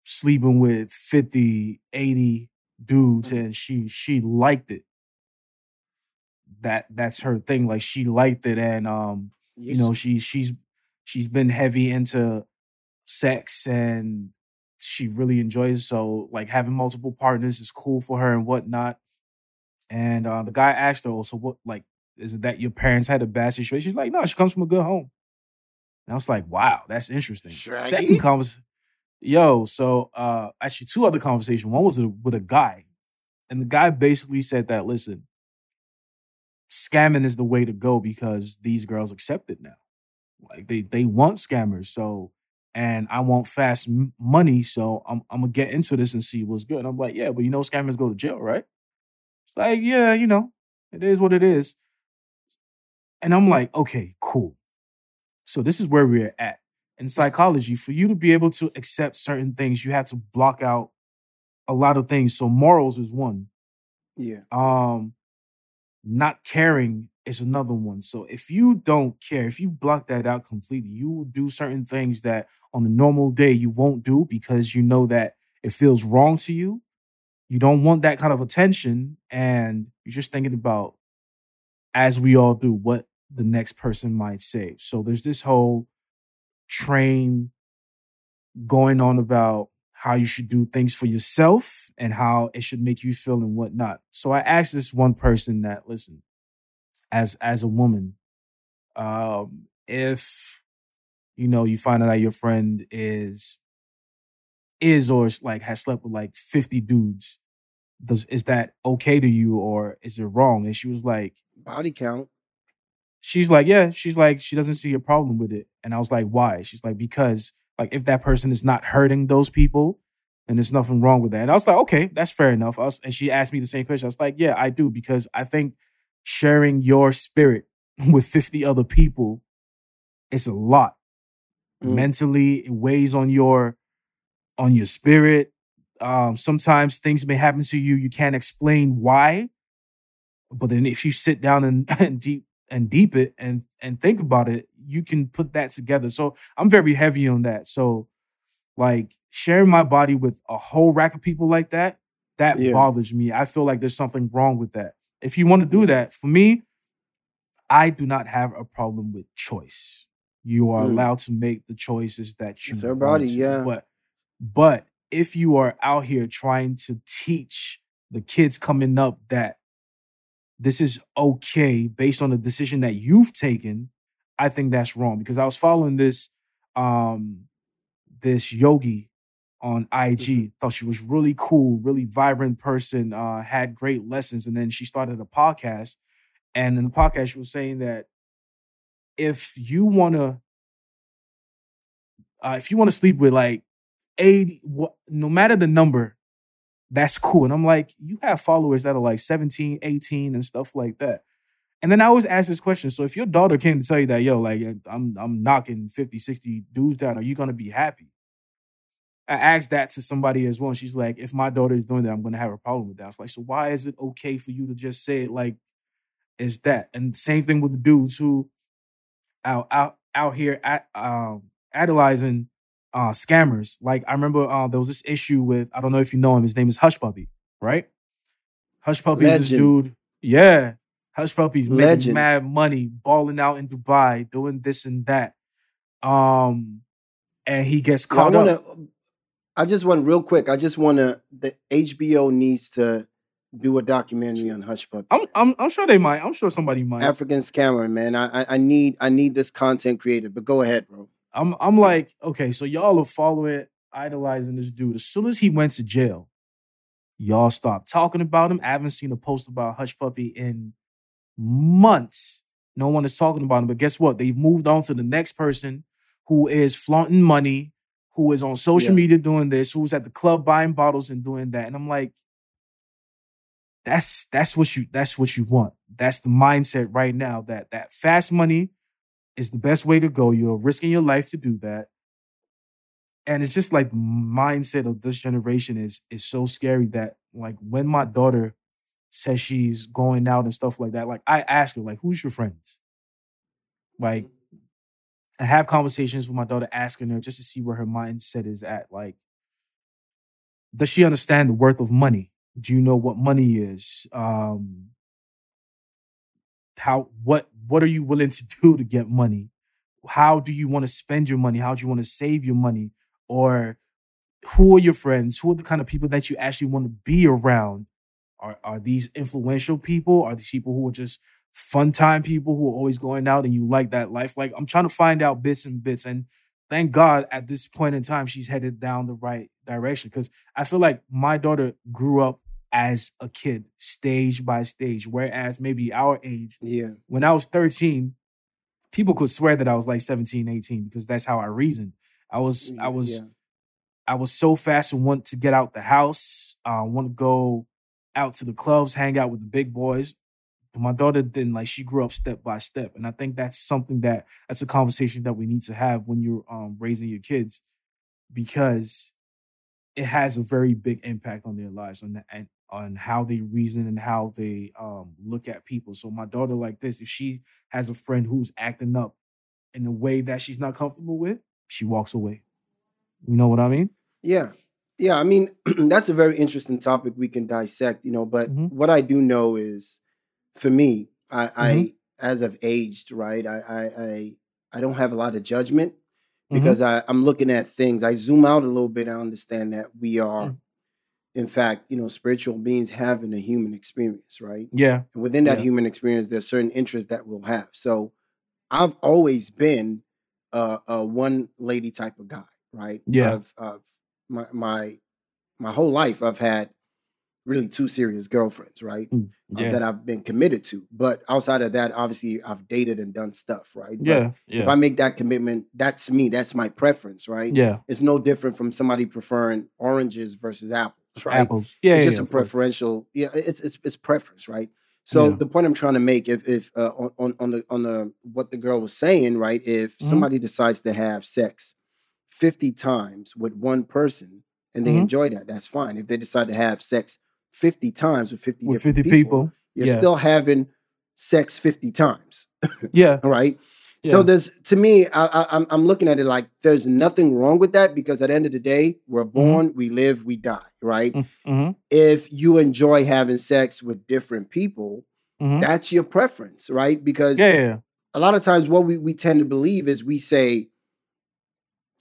sleeping with 50 80 dudes mm. and she she liked it that that's her thing. Like she liked it, and um, yes. you know, she she's she's been heavy into sex and she really enjoys. So like having multiple partners is cool for her and whatnot. And uh, the guy asked her, "Also, what like is it that your parents had a bad situation?" She's like, "No, she comes from a good home." And I was like, "Wow, that's interesting." Shaggy? Second conversation, yo. So uh, actually, two other conversations. One was with a guy, and the guy basically said that, "Listen, scamming is the way to go because these girls accept it now. Like they they want scammers. So and I want fast m- money, so I'm I'm gonna get into this and see what's good. And I'm like, yeah, but you know, scammers go to jail, right? It's like, yeah, you know, it is what it is. And I'm like, okay, cool. So this is where we're at in psychology. For you to be able to accept certain things, you have to block out a lot of things. So morals is one. Yeah. Um, not caring is another one. So if you don't care, if you block that out completely, you will do certain things that on a normal day you won't do because you know that it feels wrong to you. You don't want that kind of attention, and you're just thinking about, as we all do, what the next person might say. So there's this whole train going on about how you should do things for yourself and how it should make you feel and whatnot. So I asked this one person that, listen, as as a woman, um, if you know you find out that your friend is is or like has slept with like 50 dudes, does is that okay to you or is it wrong? And she was like, body count. She's like, yeah, she's like, she doesn't see a problem with it. And I was like, why? She's like, because like if that person is not hurting those people, and there's nothing wrong with that. And I was like, okay, that's fair enough. Was, and she asked me the same question. I was like, yeah, I do because I think sharing your spirit with 50 other people is a lot. Mm. Mentally, it weighs on your on your spirit. Um, sometimes things may happen to you, you can't explain why. But then if you sit down and, and deep and deep it and and think about it, you can put that together. So I'm very heavy on that. So like sharing my body with a whole rack of people like that, that yeah. bothers me. I feel like there's something wrong with that. If you want to do that, for me, I do not have a problem with choice. You are mm. allowed to make the choices that you it's want body, to. Yeah. But but if you are out here trying to teach the kids coming up that this is okay based on the decision that you've taken, I think that's wrong because I was following this um this yogi on IG. Mm-hmm. Thought she was really cool, really vibrant person, uh, had great lessons. And then she started a podcast. And in the podcast, she was saying that if you wanna uh, if you want to sleep with like 80, what, no matter the number, that's cool. And I'm like, you have followers that are like 17, 18 and stuff like that. And then I always ask this question. So if your daughter came to tell you that, yo, like I'm I'm knocking 50, 60 dudes down, are you gonna be happy? I asked that to somebody as well. And she's like, if my daughter is doing that, I'm gonna have a problem with that. I was like, so why is it okay for you to just say it like is that? And same thing with the dudes who out out out here at um idolizing uh scammers. Like I remember uh, there was this issue with I don't know if you know him. His name is Hushpuppi, right? Hushpuppi is this dude. Yeah, Hushpuppi's making mad money, balling out in Dubai, doing this and that. Um, and he gets caught I wanna, up. I just want real quick. I just want to. The HBO needs to do a documentary on Hushpuppi. I'm, I'm, I'm sure they might. I'm sure somebody might. African scammer, man. I, I, I need, I need this content created. But go ahead, bro. I'm, I'm like, okay, so y'all are following, idolizing this dude. As soon as he went to jail, y'all stopped talking about him. I haven't seen a post about Hushpuppi in months. No one is talking about him. But guess what? They've moved on to the next person who is flaunting money, who is on social yeah. media doing this, who's at the club buying bottles and doing that. And I'm like, that's that's what you that's what you want. That's the mindset right now that that fast money is the best way to go. You're risking your life to do that. And it's just like the mindset of this generation is is so scary that like when my daughter says she's going out and stuff like that, like I ask her, like, who's your friends? Like, I have conversations with my daughter asking her just to see where her mindset is at. Like, does she understand the worth of money? Do you know what money is? Um, how what what are you willing to do to get money? How do you want to spend your money? How do you want to save your money? Or who are your friends? Who are the kind of people that you actually want to be around? Are are these influential people? Are these people who are just fun time people who are always going out and you like that life? Like I'm trying to find out bits and bits. And thank God at this point in time, she's headed down the right direction. Cause I feel like my daughter grew up as a kid, stage by stage. Whereas maybe our age, yeah, when I was 13, people could swear that I was like 17, 18 because that's how I reasoned. I was, I was, yeah. I was so fast and want to get out the house. Uh, want to go out to the clubs, hang out with the big boys. But my daughter didn't like she grew up step by step. And I think that's something that that's a conversation that we need to have when you're um, raising your kids because it has a very big impact on their lives and, and on how they reason and how they um, look at people. So my daughter like this, if she has a friend who's acting up in a way that she's not comfortable with, she walks away. You know what I mean? Yeah. Yeah, I mean that's a very interesting topic we can dissect, you know, but mm-hmm. what I do know is for me, I, mm-hmm. I as I've aged, right, I, I I I don't have a lot of judgment. Because mm-hmm. I, I'm looking at things. I zoom out a little bit. I understand that we are mm in fact, you know, spiritual beings having a human experience, right? Yeah. And within that yeah. human experience, there's certain interests that we'll have. So I've always been a, a one lady type of guy, right? Yeah. I've, I've, my my my whole life, I've had really two serious girlfriends, right? Mm, yeah. Uh, that I've been committed to. But outside of that, obviously, I've dated and done stuff, right? Yeah, yeah. If I make that commitment, that's me. That's my preference, right? Yeah. It's no different from somebody preferring oranges versus apples right? Apples. Yeah, it's yeah, just yeah, a preferential. Yeah, it's it's it's preference, right? So yeah. the point I'm trying to make, if if uh, on on the on the what the girl was saying, right? If mm-hmm. somebody decides to have sex fifty times with one person and they mm-hmm. enjoy that, that's fine. If they decide to have sex fifty times with fifty with fifty people, people, you're yeah. still having sex fifty times. yeah. Right. So there's to me, I, I, I'm I'm looking at it like there's nothing wrong with that because at the end of the day, we're mm-hmm. born, mm-hmm. we live, we die, right? Mm-hmm. If you enjoy having sex with different people, mm-hmm. that's your preference, right? Because yeah, yeah, a lot of times what we, we tend to believe is we say,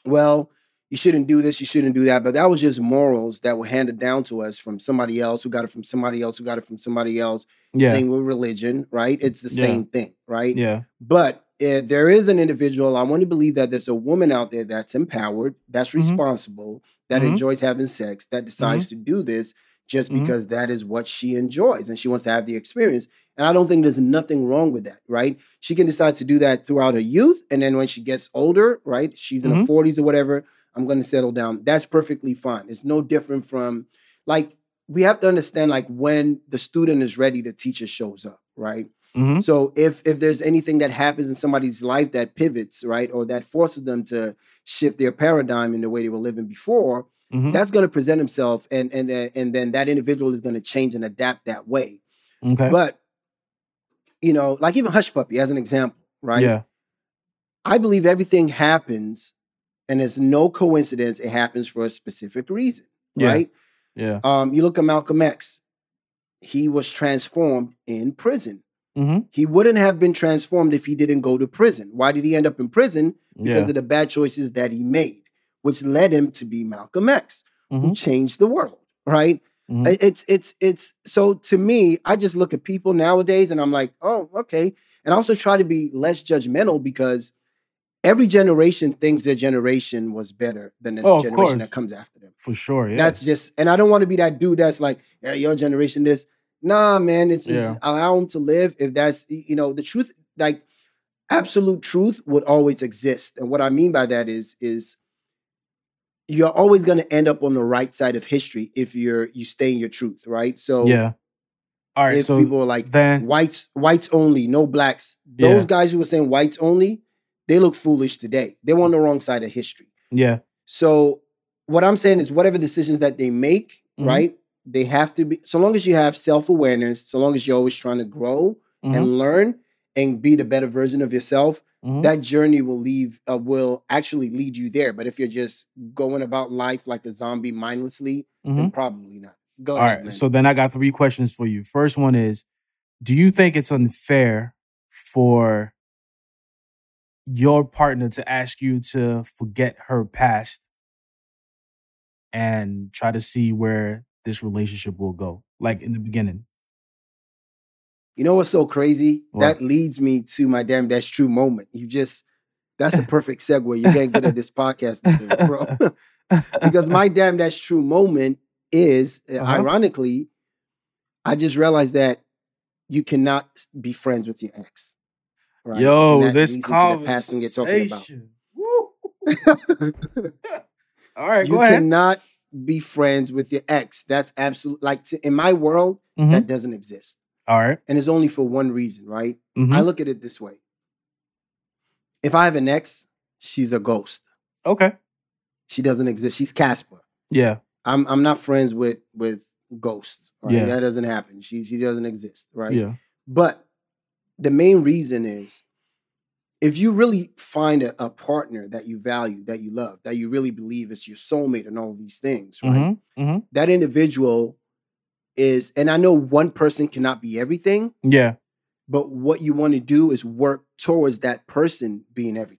well, you shouldn't do this, you shouldn't do that. But that was just morals that were handed down to us from somebody else who got it from somebody else who got it from somebody else. Yeah. Same with religion, right? It's the yeah. same thing, right? Yeah. But if there is an individual, I want to believe that there's a woman out there that's empowered, that's mm-hmm. responsible, that mm-hmm. enjoys having sex, that decides mm-hmm. to do this just mm-hmm. because that is what she enjoys and she wants to have the experience. And I don't think there's nothing wrong with that, right? She can decide to do that throughout her youth. And then when she gets older, right, she's in her 40s mm-hmm. or whatever, I'm going to settle down. That's perfectly fine. It's no different from like, we have to understand like when the student is ready, the teacher shows up, right? Mm-hmm. So if if there's anything that happens in somebody's life that pivots, right, or that forces them to shift their paradigm in the way they were living before, mm-hmm. that's going to present himself, and and uh, and then that individual is going to change and adapt that way. Okay. But you know, like even Hushpuppi as an example, right? Yeah. I believe everything happens, and it's no coincidence. It happens for a specific reason, yeah. right? Yeah. Um, you look at Malcolm X. He was transformed in prison. Mm-hmm. He wouldn't have been transformed if he didn't go to prison. Why did he end up in prison? Because yeah. of the bad choices that he made, which led him to be Malcolm X, mm-hmm. who changed the world. Right? Mm-hmm. It's it's it's so to me, I just look at people nowadays and I'm like, oh, okay. And I also try to be less judgmental because every generation thinks their generation was better than the oh, generation that comes after them. For sure. Yeah. That's just, and I don't want to be that dude that's like, yeah, your generation this. Nah, man, it's, yeah. it's allow them to live. If that's you know the truth, like absolute truth would always exist. And what I mean by that is is you're always going to end up on the right side of history if you're you stay in your truth, right? So yeah. All right. If so people are like then, whites, whites only, no blacks. Those yeah. guys who were saying whites only, they look foolish today. They're on the wrong side of history. Yeah. So what I'm saying is whatever decisions that they make, mm-hmm. right? they have to be so long as you have self-awareness so long as you're always trying to grow mm-hmm. and learn and be the better version of yourself mm-hmm. that journey will leave uh, will actually lead you there but if you're just going about life like a zombie mindlessly mm-hmm. then probably not go all ahead, right man. so then i got three questions for you first one is do you think it's unfair for your partner to ask you to forget her past and try to see where this relationship will go, like in the beginning. You know what's so crazy? What? That leads me to my damn that's true moment. You just that's a perfect segue. You're getting good at this podcast, today, bro. because my damn that's true moment is uh, uh-huh. ironically, I just realized that you cannot be friends with your ex. Right? Yo, this conversation. All right, you go ahead. You cannot be friends with your ex. That's absolute. Like to, in my world, mm-hmm. that doesn't exist. All right, and it's only for one reason, right? Mm-hmm. I look at it this way: if I have an ex, she's a ghost. Okay, she doesn't exist. She's Casper. Yeah, I'm. I'm not friends with with ghosts. Right? Yeah, that doesn't happen. She she doesn't exist. Right. Yeah, but the main reason is if you really find a, a, partner that you value, that you love, that you really believe is your soulmate and all these things, right? Mm-hmm, mm-hmm. That individual is, and I know one person cannot be everything. Yeah. But what you want to do is work towards that person being everything,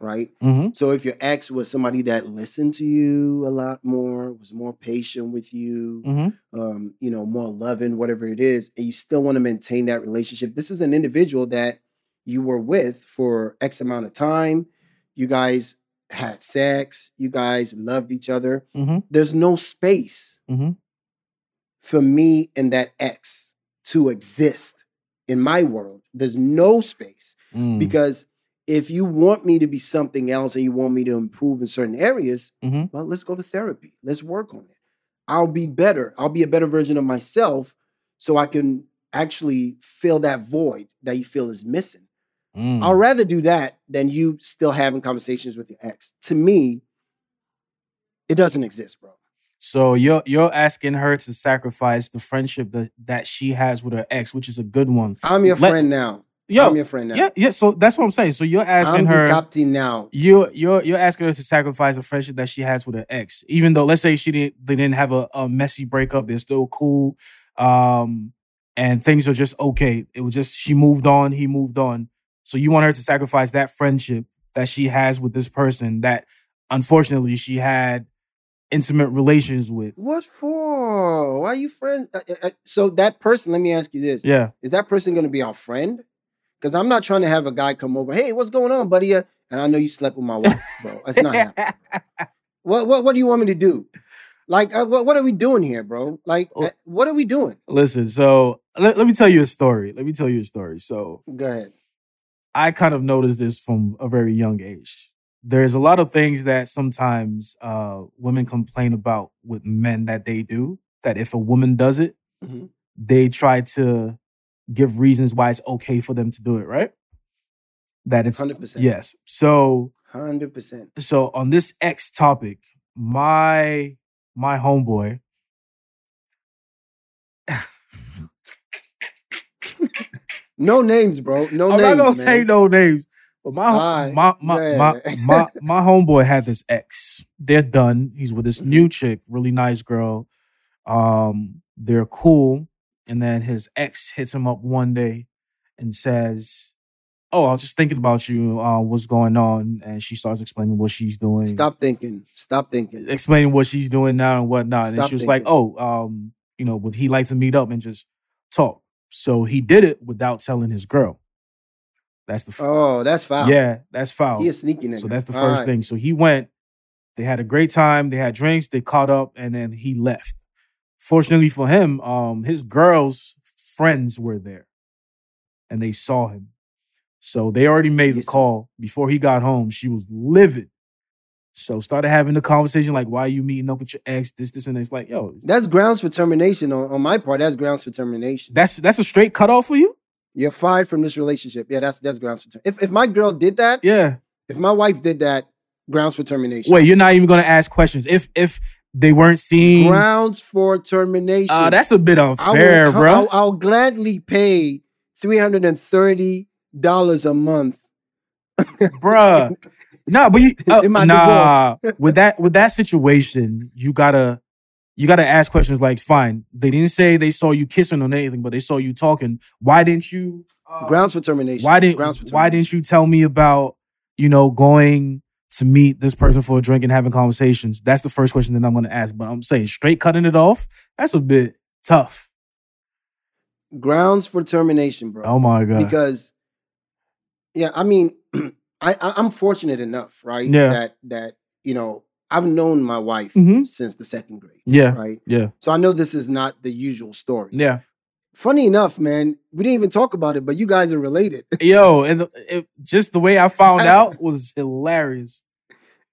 right? Mm-hmm. So if your ex was somebody that listened to you a lot more, was more patient with you, mm-hmm. um, you know, more loving, whatever it is, and you still want to maintain that relationship, this is an individual that you were with for X amount of time. You guys had sex. You guys loved each other. Mm-hmm. There's no space mm-hmm. for me and that ex to exist in my world. There's no space mm. because if you want me to be something else and you want me to improve in certain areas, mm-hmm. well, let's go to therapy. Let's work on it. I'll be better. I'll be a better version of myself so I can actually fill that void that you feel is missing. Mm. I'll rather do that than you still having conversations with your ex. To me, it doesn't exist, bro. So you're you're asking her to sacrifice the friendship that, that she has with her ex, which is a good one. I'm your Let, friend now. Yo, I'm your friend now. Yeah, yeah. So that's what I'm saying. So you're asking I'm her. the captain now. You're you're you're asking her to sacrifice a friendship that she has with her ex, even though let's say she didn't they didn't have a, a messy breakup. They're still cool, um, and things are just okay. It was just she moved on, he moved on. So you want her to sacrifice that friendship that she has with this person that unfortunately she had intimate relations with. What for? Why are you friends? Uh, uh, uh, so that person, let me ask you this. Yeah. Is that person going to be our friend? Because I'm not trying to have a guy come over. Hey, what's going on, buddy? and I know you slept with my wife, bro. That's not happening. what what what do you want me to do? Like, uh, what, what are we doing here, bro? Like, uh, what are we doing? Listen, so let, let me tell you a story. Let me tell you a story. So, go ahead. I kind of noticed this from a very young age. There's a lot of things that sometimes uh, women complain about with men that they do. That if a woman does it, mm-hmm. they try to give reasons why it's okay for them to do it, right? That it's 100%. Yes. So 100%. So on this X topic, my my homeboy No names, bro. No I'm names. I'm not gonna man. say no names. But my right. my my, yeah. my my my homeboy had this ex. They're done. He's with this new chick, really nice girl. Um, they're cool. And then his ex hits him up one day and says, Oh, I was just thinking about you. Uh, what's going on? And she starts explaining what she's doing. Stop thinking. Stop thinking. Explaining what she's doing now and whatnot. Stop and she was thinking. like, Oh, um, you know, would he like to meet up and just talk? So he did it without telling his girl. That's the oh, that's foul. Yeah, that's foul. He a sneaky nigga. So that's the first right. thing. So he went. They had a great time. They had drinks. They caught up, and then he left. Fortunately for him, um, his girl's friends were there, and they saw him. So they already made the call before he got home. She was livid. So started having the conversation like, why are you meeting up with your ex? This, this, and it's like, yo, that's grounds for termination on, on my part. That's grounds for termination. That's that's a straight cutoff for you. You're fired from this relationship. Yeah, that's that's grounds for termination. If if my girl did that, yeah. If my wife did that, grounds for termination. Wait, you're not even gonna ask questions. If if they weren't seen grounds for termination. Uh, that's a bit unfair, will, bro. I'll, I'll gladly pay three hundred and thirty dollars a month, bruh. No, but you, uh, nah. with that with that situation, you gotta you gotta ask questions like, fine, they didn't say they saw you kissing or anything, but they saw you talking. Why didn't you Uh, grounds for termination. Why didn't Grounds for termination. Why didn't you tell me about you know going to meet this person for a drink and having conversations? That's the first question that I'm going to ask. But I'm saying straight cutting it off. That's a bit tough. Grounds for termination, bro. Oh my god. Because yeah, I mean, I, I am fortunate enough, right? Yeah. That that you know I've known my wife mm-hmm. since the second grade. Yeah. Right. Yeah. So I know this is not the usual story. Yeah. Funny enough, man, we didn't even talk about it, but you guys are related. Yo, and the, it, just the way I found out was hilarious.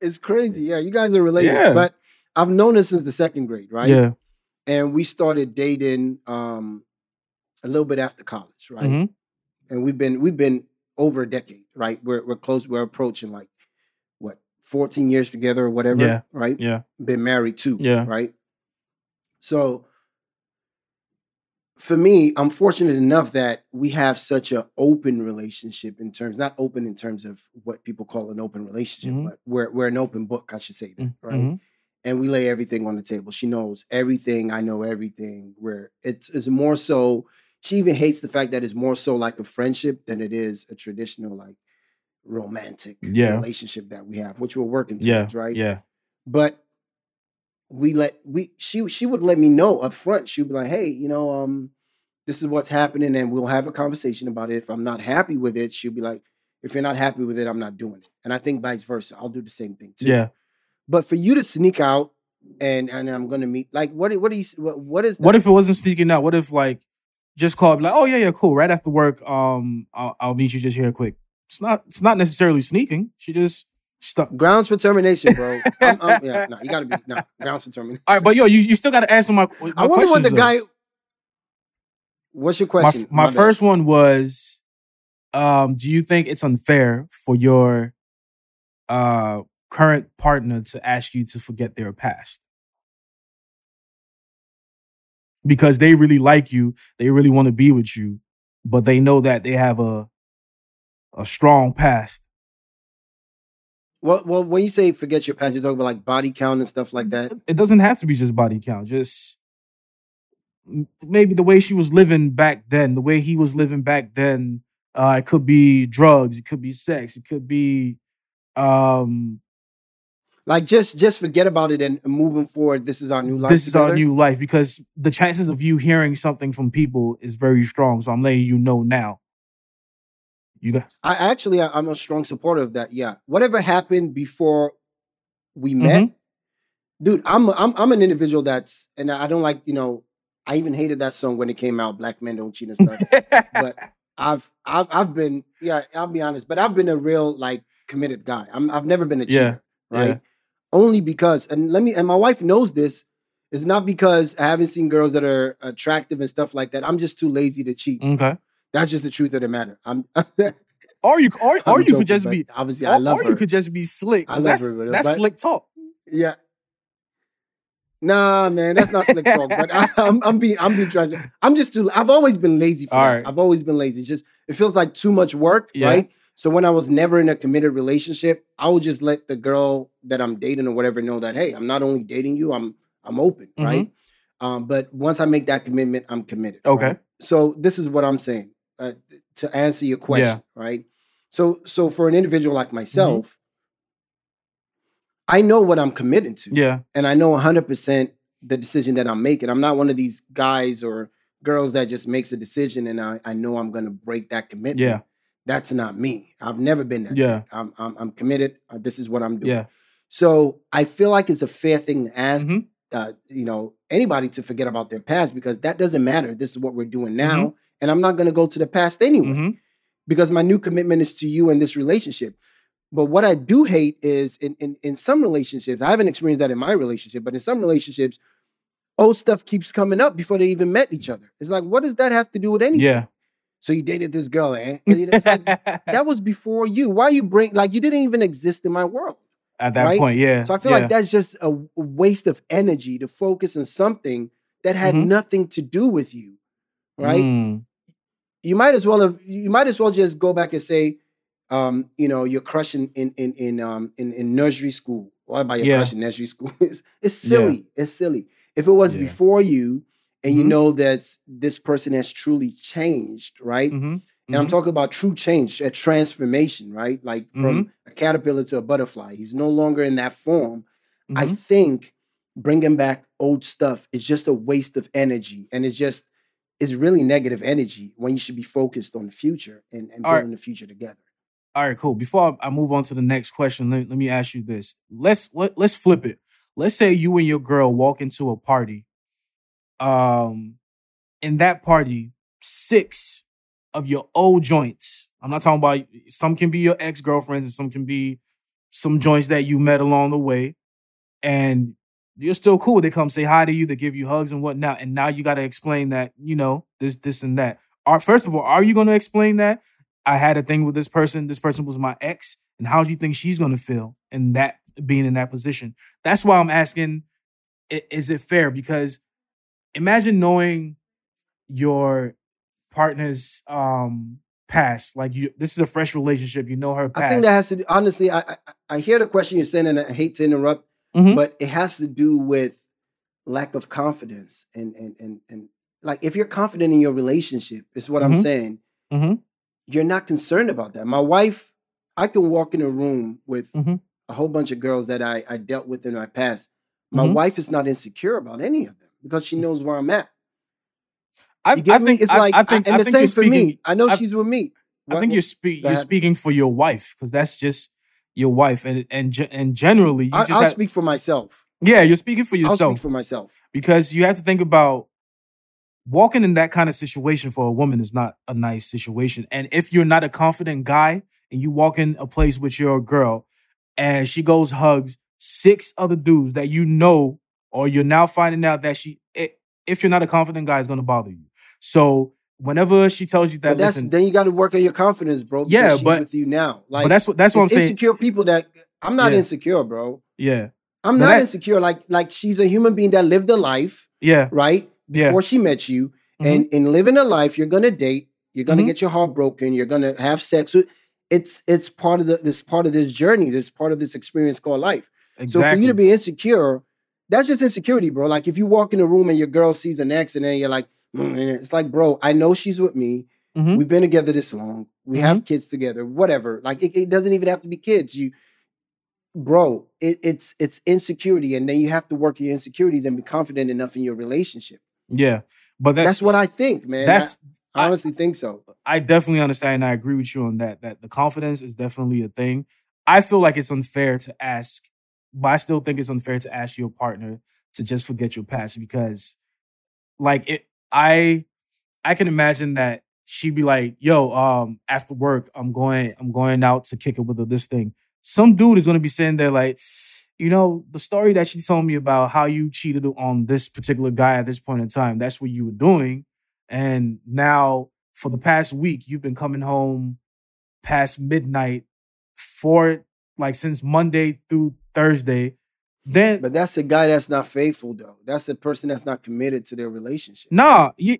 It's crazy. Yeah, you guys are related. Yeah. But I've known her since the second grade, right? Yeah. And we started dating um a little bit after college, right? Mm-hmm. And we've been we've been over a decade, right? We're we're close. We're approaching like what 14 years together or whatever, yeah. right? Yeah. Been married too, yeah. right? So for me, I'm fortunate enough that we have such an open relationship in terms, not open in terms of what people call an open relationship, mm-hmm. but we're we're an open book, I should say that, right? Mm-hmm. And we lay everything on the table. She knows everything. I know everything. Where it's it's more so she even hates the fact that it's more so like a friendship than it is a traditional like romantic yeah. relationship that we have, which we're working towards, yeah. right? Yeah. But we let we she she would let me know up front. She'd be like, hey, you know, um, this is what's happening, and we'll have a conversation about it. If I'm not happy with it, she'll be like, if you're not happy with it, I'm not doing it. And I think vice versa. I'll do the same thing too. Yeah. But for you to sneak out and and I'm gonna meet like what what do you what, what is that? what if it wasn't sneaking out? What if like just call like, oh yeah, yeah, cool. Right after work, um, I'll, I'll meet you just here quick. It's not. It's not necessarily sneaking. She just stuck. Grounds for termination, bro. I'm, I'm, yeah, no, you gotta be no grounds for termination. All right, but yo, you, you still gotta answer my. my I wonder what the though. guy. What's your question? My, my, my first one was, um, do you think it's unfair for your uh current partner to ask you to forget their past? because they really like you, they really want to be with you, but they know that they have a a strong past. Well, well, when you say forget your past, you're talking about like body count and stuff like that. It doesn't have to be just body count. Just maybe the way she was living back then, the way he was living back then. Uh, it could be drugs, it could be sex, it could be um like just just forget about it and moving forward. This is our new life. This together. is our new life because the chances of you hearing something from people is very strong. So I'm letting you know now. You got. I actually I'm a strong supporter of that. Yeah, whatever happened before we met, mm-hmm. dude. I'm I'm I'm an individual that's and I don't like you know. I even hated that song when it came out. Black men don't cheat and stuff. but I've I've I've been yeah. I'll be honest, but I've been a real like committed guy. I'm I've never been a cheater. Yeah. Right. Yeah only because, and let me, and my wife knows this. It's not because I haven't seen girls that are attractive and stuff like that. I'm just too lazy to cheat. Okay, that's just the truth of the matter. I'm. or you, or, or you joking, could just be obviously. I love or her. you could just be slick. I love that's, her. That's but, slick talk. Yeah. Nah, man, that's not slick talk. but I, am I'm being, I'm being tragic. I'm just too. I've always been lazy for All that. Right. I've always been lazy. It's just it feels like too much work, yeah. right? So when I was never in a committed relationship, I would just let the girl that I'm dating or whatever know that hey, I'm not only dating you, I'm I'm open, mm-hmm. right? Um, but once I make that commitment, I'm committed. Okay. Right? So this is what I'm saying uh, to answer your question, yeah. right? So so for an individual like mm-hmm. myself, mm-hmm. I know what I'm committing to. Yeah. And I know 100% the decision that I'm making. I'm not one of these guys or girls that just makes a decision and I, I know I'm going to break that commitment. Yeah that's not me. I've never been that. Yeah, I'm, I'm, I'm committed. Uh, this is what I'm doing. Yeah. So I feel like it's a fair thing to ask. Mm-hmm. Uh, you know, anybody to forget about their past because that doesn't matter. This is what we're doing now, mm-hmm. And I'm not going to go to the past anyway mm-hmm. because my new commitment is to you and this relationship. But what I do hate is in, in in some relationships, I haven't experienced that in my relationship, but in some relationships, old stuff keeps coming up before they even met each other. It's like, what does that have to do with anything? Yeah. So you dated this girl, eh? It's like, that was before you. Why you bring like you didn't even exist in my world at that right? point? Yeah. So I feel yeah. like that's just a waste of energy to focus on something that had mm-hmm. nothing to do with you, right? Mm. You might as well have. You might as well just go back and say, um, you know, you're crushing in in in um in, in nursery school. What about your yeah. crush in nursery school? it's, it's silly. Yeah. It's silly. If it was before you, and mm-hmm. you know that this person has truly changed, right? Mm-hmm. And mm-hmm. I'm talking about true change, a transformation, right? Like from mm-hmm. a caterpillar to a butterfly. He's no longer in that form. I mm-hmm. think bringing back old stuff is just a waste of energy. And it's just, it's really negative energy when you should be focused on the future and, and building right. the future together. All right, cool. Before I move on to the next question, let, let me ask you this. Let's let, let's flip it. Let's say you and your girl walk into a party. Um, in that party, six of your old joints. I'm not talking about some can be your ex girlfriends and some can be some joints that you met along the way, and you're still cool. They come say hi to you, they give you hugs and whatnot, and now you got to explain that you know this, this, and that. Are first of all, are you going to explain that I had a thing with this person? This person was my ex, and how do you think she's going to feel in that being in that position? That's why I'm asking: Is it fair? Because imagine knowing your partner's um past like you this is a fresh relationship you know her past. i think that has to do honestly i i, I hear the question you're saying and i hate to interrupt mm-hmm. but it has to do with lack of confidence and and and and like if you're confident in your relationship is what mm-hmm. i'm saying mm-hmm. you're not concerned about that my wife i can walk in a room with mm-hmm. a whole bunch of girls that i i dealt with in my past my mm-hmm. wife is not insecure about any of them because she knows where i'm at I, I? Think, it's like, I, think, and I the same for me. I know she's with me. I think you're speak, you're speaking for your wife because that's just your wife, and and and generally, you I, just I'll have, speak for myself. Yeah, you're speaking for yourself. I'll speak for myself because you have to think about walking in that kind of situation for a woman is not a nice situation, and if you're not a confident guy and you walk in a place with your girl and she goes hugs six other dudes that you know or you're now finding out that she if you're not a confident guy, is going to bother you. So whenever she tells you that, but that's listen, then you got to work on your confidence, bro. Yeah, but with you now, like but that's what that's what I'm saying. Insecure people that I'm not yeah. insecure, bro. Yeah, I'm not that, insecure. Like like she's a human being that lived a life. Yeah, right. Before yeah. she met you, mm-hmm. and in living a life, you're gonna date. You're gonna mm-hmm. get your heart broken. You're gonna have sex with. It's it's part of the this part of this journey. This part of this experience called life. Exactly. So for you to be insecure, that's just insecurity, bro. Like if you walk in a room and your girl sees an ex and then you're like, mm, it's like, bro, I know she's with me. Mm-hmm. We've been together this long. We mm-hmm. have kids together. Whatever. Like it, it, doesn't even have to be kids. You, bro, it, it's it's insecurity, and then you have to work your insecurities and be confident enough in your relationship. Yeah, but that's, that's what I think, man. That's I, I honestly think so. I definitely understand. I agree with you on that. That the confidence is definitely a thing. I feel like it's unfair to ask but I still think it's unfair to ask your partner to just forget your past because, like, it. I I can imagine that she'd be like, "Yo, um, after work, I'm going, I'm going out to kick it with this thing." Some dude is gonna be sitting there like, you know, the story that she told me about how you cheated on this particular guy at this point in time. That's what you were doing, and now for the past week, you've been coming home past midnight for like since Monday through Thursday. Then, but that's the guy that's not faithful, though. That's the person that's not committed to their relationship. Nah, you,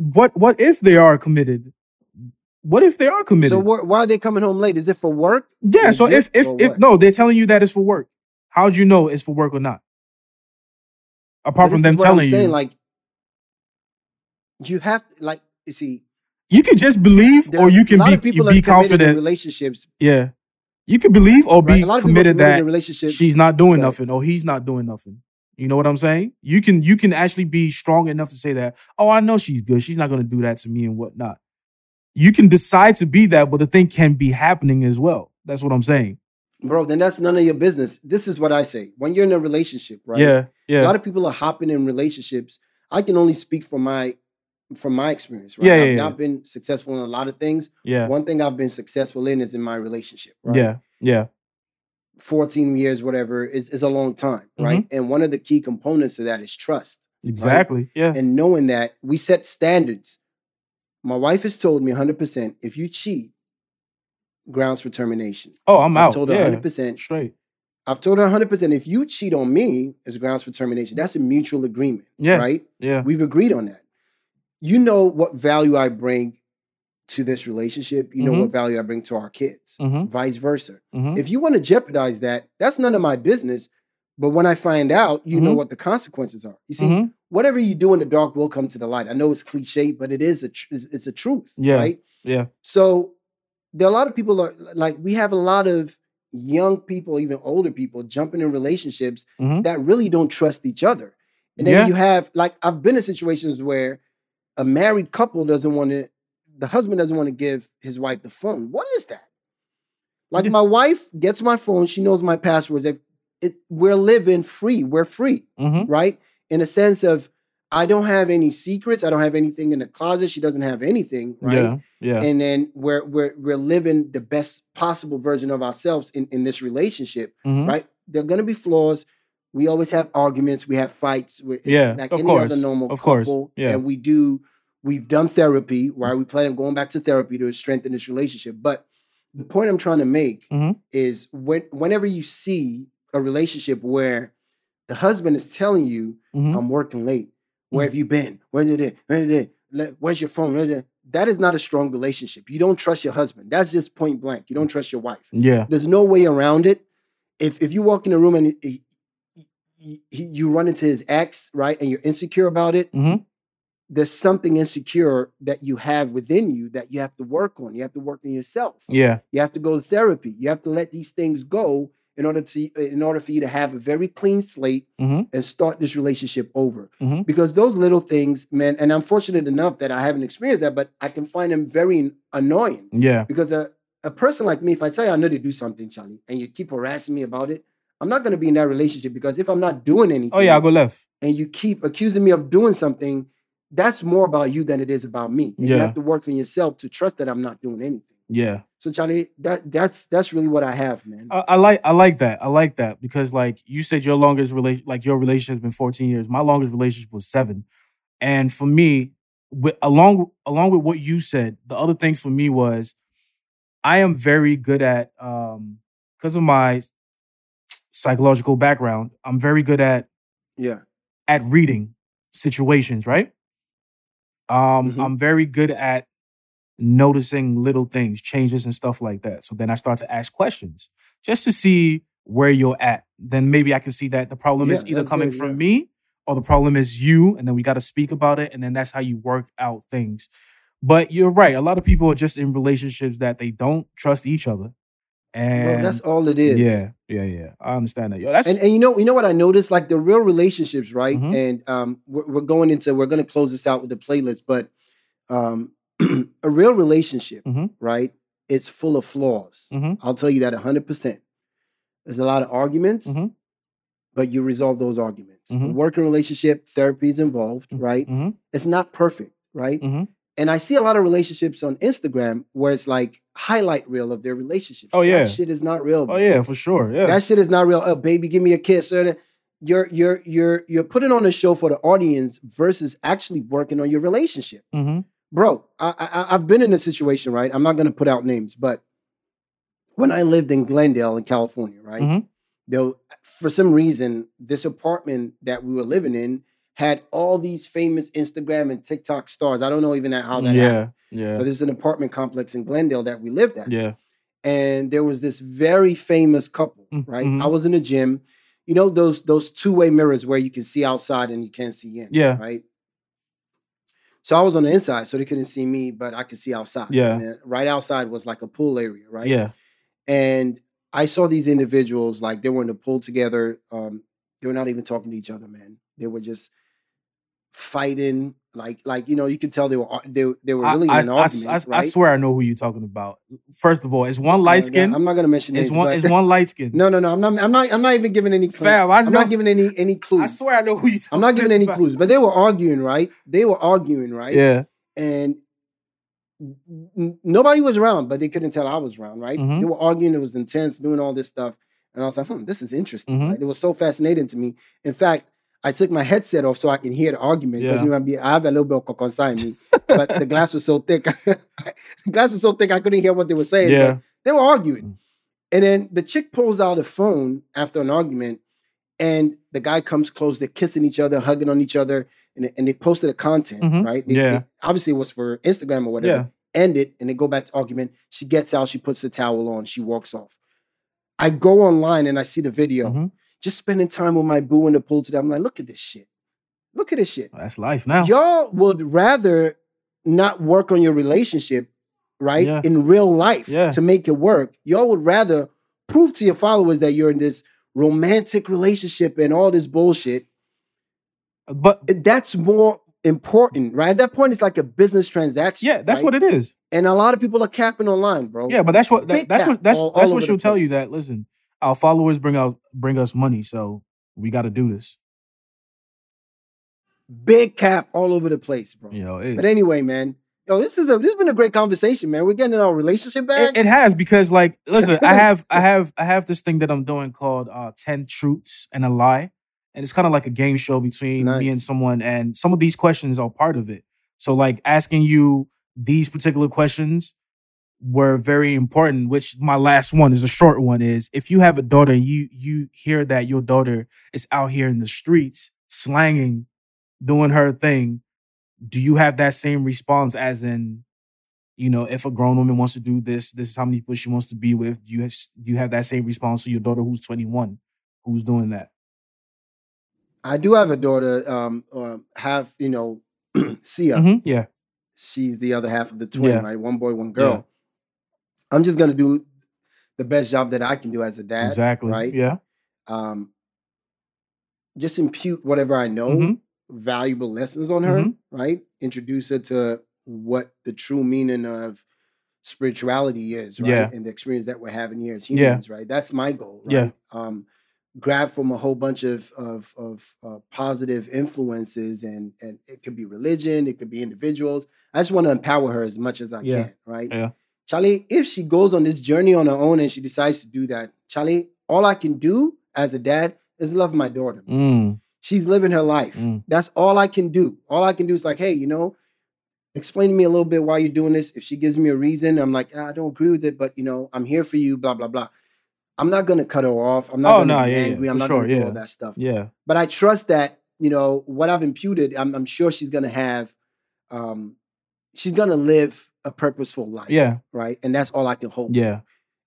what? What if they are committed? What if they are committed? So wh- why are they coming home late? Is it for work? Yeah. So if if if no, they're telling you that it's for work. How'd you know it's for work or not? Apart from them telling I'm saying, you, like you have like you see, you can just believe, or you can be be confident. In relationships, yeah, you can believe or be right. committed that she's not doing nothing or he's not doing nothing. You know what I'm saying? You can you can actually be strong enough to say that, oh, I know she's good. She's not gonna do that to me and whatnot. You can decide to be that, but the thing can be happening as well. That's what I'm saying. Bro, then that's none of your business. This is what I say. When you're in a relationship, right? Yeah. Yeah. A lot of people are hopping in relationships. I can only speak from my from my experience, right? Yeah, yeah, I've yeah. not been successful in a lot of things. Yeah. One thing I've been successful in is in my relationship, right? Yeah. Yeah. 14 years, whatever, is, is a long time, right? Mm-hmm. And one of the key components of that is trust. Exactly. Right? Yeah. And knowing that we set standards. My wife has told me 100% if you cheat, grounds for termination. Oh, I'm I've out. told her yeah. 100%. Straight. I've told her 100% if you cheat on me as grounds for termination, that's a mutual agreement. Yeah. Right? Yeah. We've agreed on that you know what value I bring to this relationship. You know mm-hmm. what value I bring to our kids, mm-hmm. vice versa. Mm-hmm. If you want to jeopardize that, that's none of my business. But when I find out, you know mm-hmm. what the consequences are. You see, mm-hmm. whatever you do in the dark will come to the light. I know it's cliche, but it is a tr- it's, it's, a truth, yeah. right? Yeah. So there are a lot of people are like we have a lot of young people, even older people, jumping in relationships Mhm. that really don't trust each other. And then Yeah. you have like I've been in situations where a married couple doesn't want to, the husband doesn't want to give his wife the phone. What is that? Like my wife gets my phone, she knows my passwords. If it, we're living free, we're free, hmm right? In a sense of I don't have any secrets, I don't have anything in the closet. She doesn't have anything, right? Yeah. Yeah. and then we're we're we're living the best possible version of ourselves in in this relationship Mhm. right there are going to be flaws we always have arguments we have fights it's Yeah, like of any course, other normal of course, yeah. and we do we've done therapy right we plan on going back to therapy to strengthen this relationship but the point i'm trying to make Mhm. is when whenever you see a relationship where the husband is telling you Mhm. i'm working late where Mm. have you been where did it where did it where's your phone Where did it? that is not a strong relationship. You don't trust your husband. That's just point blank. You don't trust your wife. Yeah. There's no way around it. If if you walk in a room and he, he- you run into his ex, right, and you're insecure about it, Mhm. there's something insecure that you have within you that you have to work on. You have to work on yourself. Yeah. You have to go to therapy. You have to let these things go in order to in order for you to have a very clean slate Mhm. and start this relationship over. Mhm. Because those little things, man, and I'm fortunate enough that I haven't experienced that, but I can find them very annoying. Yeah. Because a, a person like me, if I tell you I know to do something, Charlie, and you keep harassing me about it, I'm not going to be in that relationship because if I'm not doing anything, Oh yeah. I'll go left. and you keep accusing me of doing something, that's more about you than it is about me. And you have to work on yourself to trust that I'm not doing anything. Yeah. So Charlie, that that's that's really what I have, man. I, I like I like that. I like that because like you said your longest relation like your relationship has been 14 years. My longest relationship was 7. And for me, with along along with what you said, the other thing for me was I am very good at um because of my psychological background, I'm very good at yeah. at reading situations, right? Um, Mhm. I'm very good at noticing little things, changes and stuff like that. So then I start to ask questions just to see where you're at. Then maybe I can see that the problem is either coming good, from yeah. me or the problem is you, and then we got to speak about it, and then that's how you work out things. But you're right. A lot of people are just in relationships that they don't trust each other, and Bro, that's all it is. yeah, yeah, yeah. I understand that. Yo, that's And, and you know, you know what I noticed? Like the real relationships, right? Mhm. And um, we're, we're going into, we're going to close this out with the playlist, but um, a real relationship, Mhm. right? It's full of flaws. Mhm. I'll tell you that 100%. There's a lot of arguments, Mhm. but you resolve those arguments. A Mhm. working relationship, therapy is involved, right? Mhm, It's not perfect, right? And I see a lot of relationships on Instagram where it's like highlight reel of their relationship. Oh, yeah. That shit is not real. Oh yeah, for sure. Yeah. That shit is not real. Oh, baby, give me a kiss. You're you're you're you're putting on a show for the audience versus actually working on your relationship, hmm bro. I, I I've been in a situation, right? I'm not gonna put out names, but when I lived in Glendale in California, right? Mhm. There, for some reason, this apartment that we were living in had all these famous Instagram and TikTok stars. I don't know even how that happened, Yeah. But there's an apartment complex in Glendale that we lived at Yeah. and there was this very famous couple, Mm, right? mhm. I was in the gym. You know those those two way mirrors where you can see outside and you can't see in. Yeah. Right. So I was on the inside, so they couldn't see me, but I could see outside. Yeah. And right outside was like a pool area, right? Yeah. And I saw these individuals like they were in the pool together. Um, they were not even talking to each other, man. They were just fighting, like like you know, you can tell they were they, they were really I, in an I- argument. I- I right? swear I know who you're talking about. First of all, it's one light skin. I'm not gonna mention names. It's one. but- It's one light skin. No, no, no. I'm not. I'm not. I'm not even giving any. Clues. Fam, I I'm not giving any any clues. I swear I know who you. I'm not giving any clues. But they were arguing, right? They were arguing, right? Yeah. And n- nobody was around, but they couldn't tell I was around, right? Mhm. They were arguing. It was intense, doing all this stuff, and I was like, "Hmm, this is interesting." Mhm. Right? It was so fascinating to me. In fact, I took my headset off so I can hear the argument because Yeah. you know, I be- I have a little bit of kokonsa in me, but the glass was so thick. the glass was so thick I couldn't hear what they were saying. but Yeah. they were arguing. Mm. And then the chick pulls out a phone after an argument, and the guy comes close. They're kissing each other, hugging on each other, and, and they posted a content, Mhm. right? They- Yeah. they- obviously, it was for Instagram or whatever. Yeah. End it, and they go back to argument. She gets out, she puts the towel on, she walks off. I go online and I see the video. Mhm. Just spending time with my boo in the pool today. I'm like, look at this shit. Look at this shit. That's life now. Y'all would rather not work on your relationship right? Yeah. In real life Yeah. to make it work. Y'all would rather prove to your followers that you're in this romantic relationship and all this bullshit. Uh, but That's more important, right? At that point, it's like a business transaction. yeah, that's right? what it is. And a lot of people are capping online, bro. Yeah, but that's what that, that's what that's all- that's all what she'll tell you. That listen, our followers bring out bring us money, so we got to do this. Big cap all over the place, bro. Know, But anyway, man. Yo, this is a this has been a great conversation, man. We're getting in our relationship back. It, it has because like listen, I have I have I have this thing that I'm doing called uh 10 truths and a lie. And it's kind of like a game show between me and someone and some of these questions are part of it. So like asking you these particular questions were very important, which my last one is a short one is if you have a daughter and you you hear that your daughter is out here in the streets slanging doing her thing, do you have that same response as in you know, if a grown woman wants to do this, this is how many people she wants to be with. Do you have, do you have that same response to your daughter who's 21, who's doing that? I do have a daughter, um, uh, have, you know, Sia. Mhm, Yeah. She's the other half of the twin, Yeah. right? One boy, one girl. I'm just gonna do the best job that I can do as a dad. exactly. Right. Yeah. Um, just impute whatever I know, Mhm, valuable lessons on her, Mhm. right? Introduce her to what the true meaning of spirituality is, right? Yeah. And the experience that we're having here as Yeah. humans, right? That's my goal, right? Yeah. Um, grab from a whole bunch of of, of uh, positive influences, and and it could be religion, it could be individuals. I just want to empower her as much as I Yeah. can, right? Yeah. Charlie, if she goes on this journey on her own and she decides to do that, Charlie, all I can do as a dad is love my daughter. Mm, She's living her life. Mm. That's all I can do. All I can do is like, hey, you know, explain to me a little bit why you're doing this. If she gives me a reason, I'm like, "Ah, I don't agree with it, but you know, I'm here for you, blah, blah, blah. I'm not gonna cut her off. I'm not Oh, gonna no, be yeah, yeah, angry. I'm not sure, gonna do yeah. all that stuff. yeah. But I trust that, you know, what I've imputed, I'm, I'm sure she's gonna have um, she's gonna live a purposeful life. Yeah. Right. And that's all I can hope. Yeah.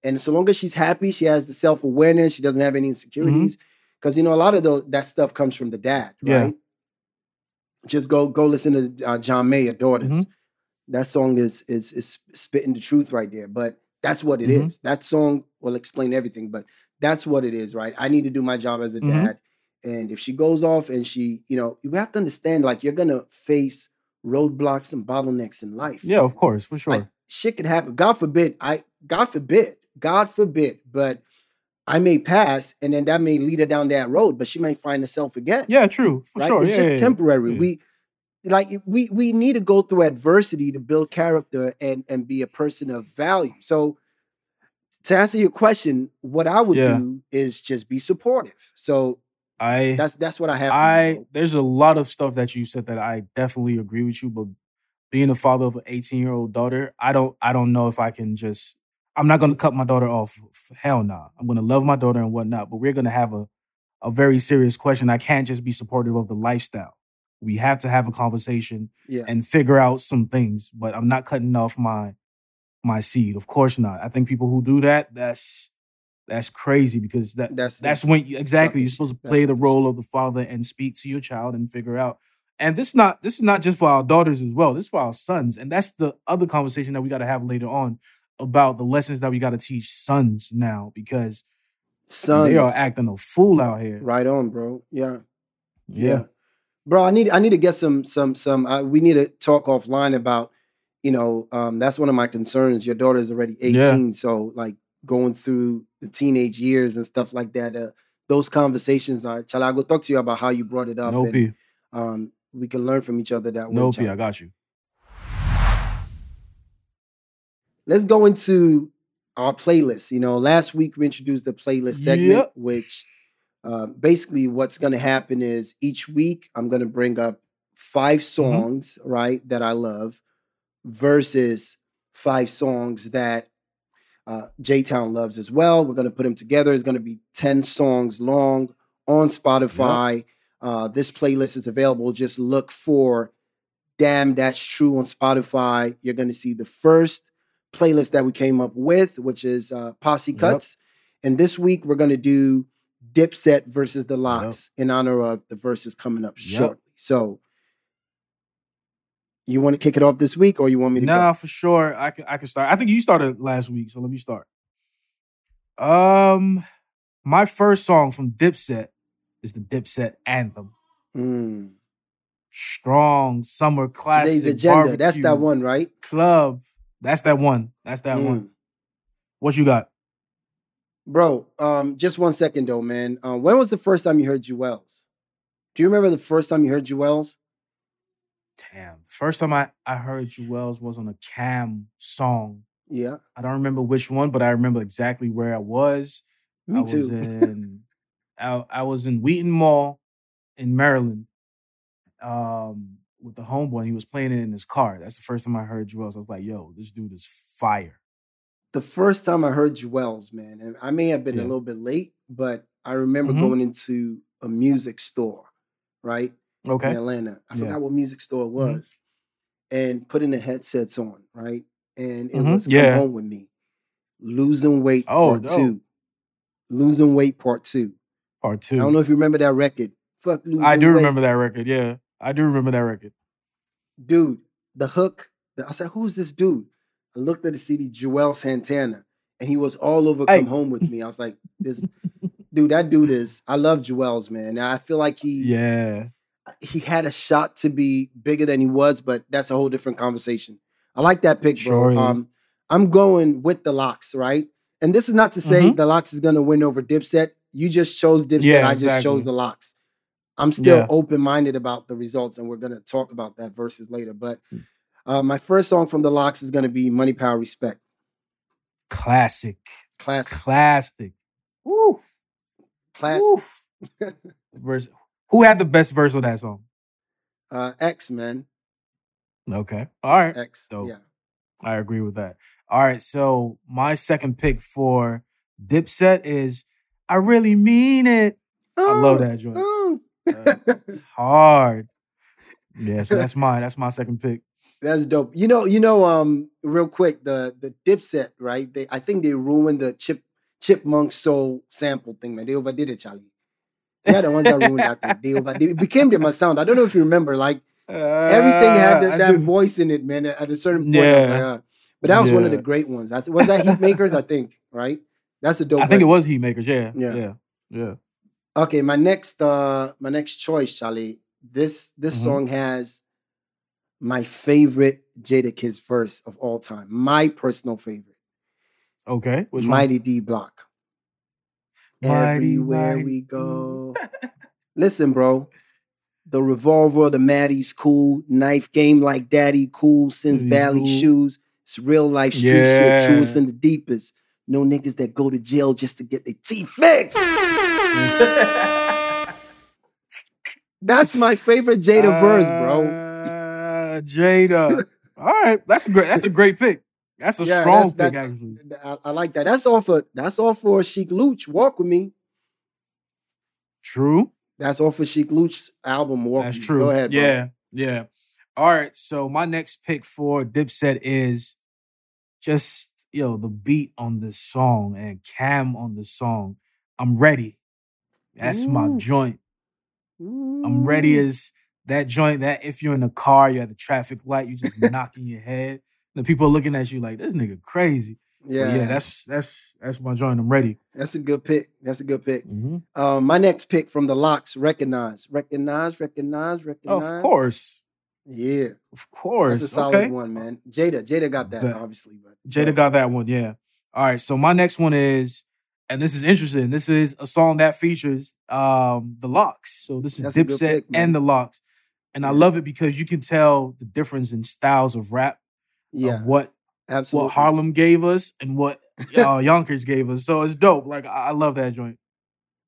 And so long as she's happy, she has the self awareness, she doesn't have any insecurities. Because you know, a lot of those that stuff comes from the dad, Mm-hmm. Yeah. right? Just go go listen to uh, John Mayer, Daughters. Mhm. That song is is is spitting the truth right there. But that's what it is. Mhm. That song will explain everything, but that's what it is, right? I need to do my job as a Mhm. dad. And if she goes off and she, you know, you have to understand, like you're gonna face roadblocks and bottlenecks in life. Yeah, of course, for sure. Like shit could happen. God forbid. I God forbid. God forbid. But I may pass, and then that may lead her down that road. But she may find herself again. yeah, true. For right? sure. It's yeah, just yeah, temporary. Yeah. We like we we need to go through adversity to build character and and be a person of value. So to answer your question, what I would do is just be supportive. So I that's that's what I have. For you, I there's a lot of stuff that you said that I definitely agree with you, but being a father of an 18 year old daughter, I don't I don't know if I can just I'm not gonna cut my daughter off. Hell no. I'm gonna love my daughter and whatnot, but we're gonna have a a very serious question. I can't just be supportive of the lifestyle. We have to have a conversation yeah. and figure out some things, but I'm not cutting off my my seed. Of course not. I think people who do that, that's that's crazy because that That's that's when you exactly you're supposed to play the role of the father and speak to your child and figure out. And this is not this is not just for our daughters as well. This is for our sons. And that's the other conversation that we got to have later on about the lessons that we got to teach sons now because Sons. they are acting a fool out here. Right on, bro. Yeah. Yeah. bro. I need I need to get some some some. Uh, we need to talk offline about. You know, um, that's one of my concerns. Your daughter is already Yeah. eighteen, so like going through the teenage years and stuff like that. Uh, those conversations are. Shall I go talk to you about how you brought it up? No and, P. um, we can learn from each other that way. No P. I got you. Let's go into our playlist. You know, last week we introduced the playlist segment, Yep. which uh, basically what's going to happen is each week I'm going to bring up five Mm-hmm. songs, right, that I love versus five songs that uh, J Town loves as well. We're going to put them together. It's going to be 10 songs long on Spotify. Uh, this playlist is available. Just look for Damn That's True on Spotify. You're going to see the first playlist that we came up with, which is uh, Posse Yep. Cuts. And this week we're going to do Dipset versus the LOX in honor of the verses coming up Yep. shortly. So You want to kick it off this week, or you want me to? Nah, go? for sure. I can. I can start. I think you started last week, so let me start. Um, my first song from Dipset is the Dipset anthem. Mm. Strong summer classic. Today's agenda. That's that one, right? Club. That's that one. That's that mm. one. What you got? Bro, um, just one second though, man. Uh, when was the first time you heard Juelz? Do you remember the first time you heard Juelz? Damn. The first time I, I heard Juelz was on a Cam song. Yeah. I don't remember which one, but I remember exactly where I was. Me I too. Was in, I, I was in Wheaton Mall in Maryland um, with the homeboy. he was playing it in his car. That's the first time I heard Juelz. I was like, yo, this dude is fire. The first time I heard Juelz, man, and I may have been yeah. a little bit late, but I remember mm-hmm. going into a music store, right? Okay. In Atlanta. I yeah. forgot what music store it mm-hmm. was. Mm-hmm. And putting the headsets on, right? And it mm-hmm. was Come yeah. Home with Me. Losing Weight oh, Part no. 2. Losing Weight Part 2. Part 2. I don't know if you remember that record. Fuck Losing I do weight. remember that record, yeah. I do remember that record. Dude, the hook, the, I said, who's this dude? I looked at the CD, Juelz Santana, and he was all over hey. Come Home with Me. I was like, this dude, that dude is, I love Juelz, man. I feel like he, yeah, he had a shot to be bigger than he was, but that's a whole different conversation. I like that pick, bro. Sure um, I'm going with the LOX, right? And this is not to say mm-hmm. the LOX is going to win over Dipset. You just chose Dipset. Yeah, I just exactly. chose the LOX. I'm still yeah. open minded about the results, and we're going to talk about that versus later. But mm. uh, my first song from the LOX is going to be Money, Power, Respect. Classic. Classic. Classic. Woo. Classic. verse. Who had the best verse on that song? Uh, X Men. Okay. All right. X. So yeah. I agree with that. All right. So my second pick for Dipset is I really mean it. Oh, I love that joint. Oh. uh, hard. Yeah, so that's mine. That's my second pick. That's dope. You know, you know, um, real quick, the the Dipset, right? They I think they ruined the chip chipmunk soul sample thing, man. They overdid it, Charlie. They're the ones that ruined that. They overdid it. became their sound. I don't know if you remember, like uh, everything had the, that voice in it, man. At a certain point, yeah. Like, uh, but that was yeah. one of the great ones. I th- was that Heatmakerz, I think, right? That's a dope. I think record. it was Heatmakerz. Yeah, yeah, yeah, yeah. Okay, my next, uh, my next choice, Charlie. This this mm-hmm. song has my favorite Jadakiss verse of all time. My personal favorite. Okay. Which Mighty one? D Block. Everywhere we go. Listen, bro. The revolver, the Maddie's cool. Knife game like daddy cool. Sends Bally shoes. It's real life street yeah. shit. Truest and the deepest. No niggas that go to jail just to get their teeth fixed. That's my favorite Jada uh, verse, bro. Jada. All right, that's a great. That's a great pick. That's a yeah, strong that's, pick. That's, actually, I, I, like that. That's all for. That's all for Sheek Louch. Walk with me. True. That's all for Sheek Louch's album. Walk. That's true. Go ahead. Yeah, bro. yeah. All right. So my next pick for Dipset is just you know the beat on this song and Cam on this song. I'm ready. That's Ooh. my joint. Ooh. I'm ready as that joint that if you're in a car, you're at the traffic light, you're just knocking your head. The people are looking at you like this nigga crazy. Yeah, but yeah. That's that's that's my joint. I'm ready. That's a good pick. That's a good pick. Mm-hmm. Um, my next pick from the LOX. recognize, recognize, recognize, recognize. Of course. Yeah, of course. That's a solid okay. one, man. Jada, Jada got that but obviously, but Jada got that one. Yeah. All right. So my next one is and this is interesting. This is a song that features um the LOX. So this is That's Dipset pick, and the LOX. And I love it because you can tell the difference in styles of rap yeah, of what absolutely. what Harlem gave us and what uh, Yonkers gave us. So it's dope. Like I, I love that joint.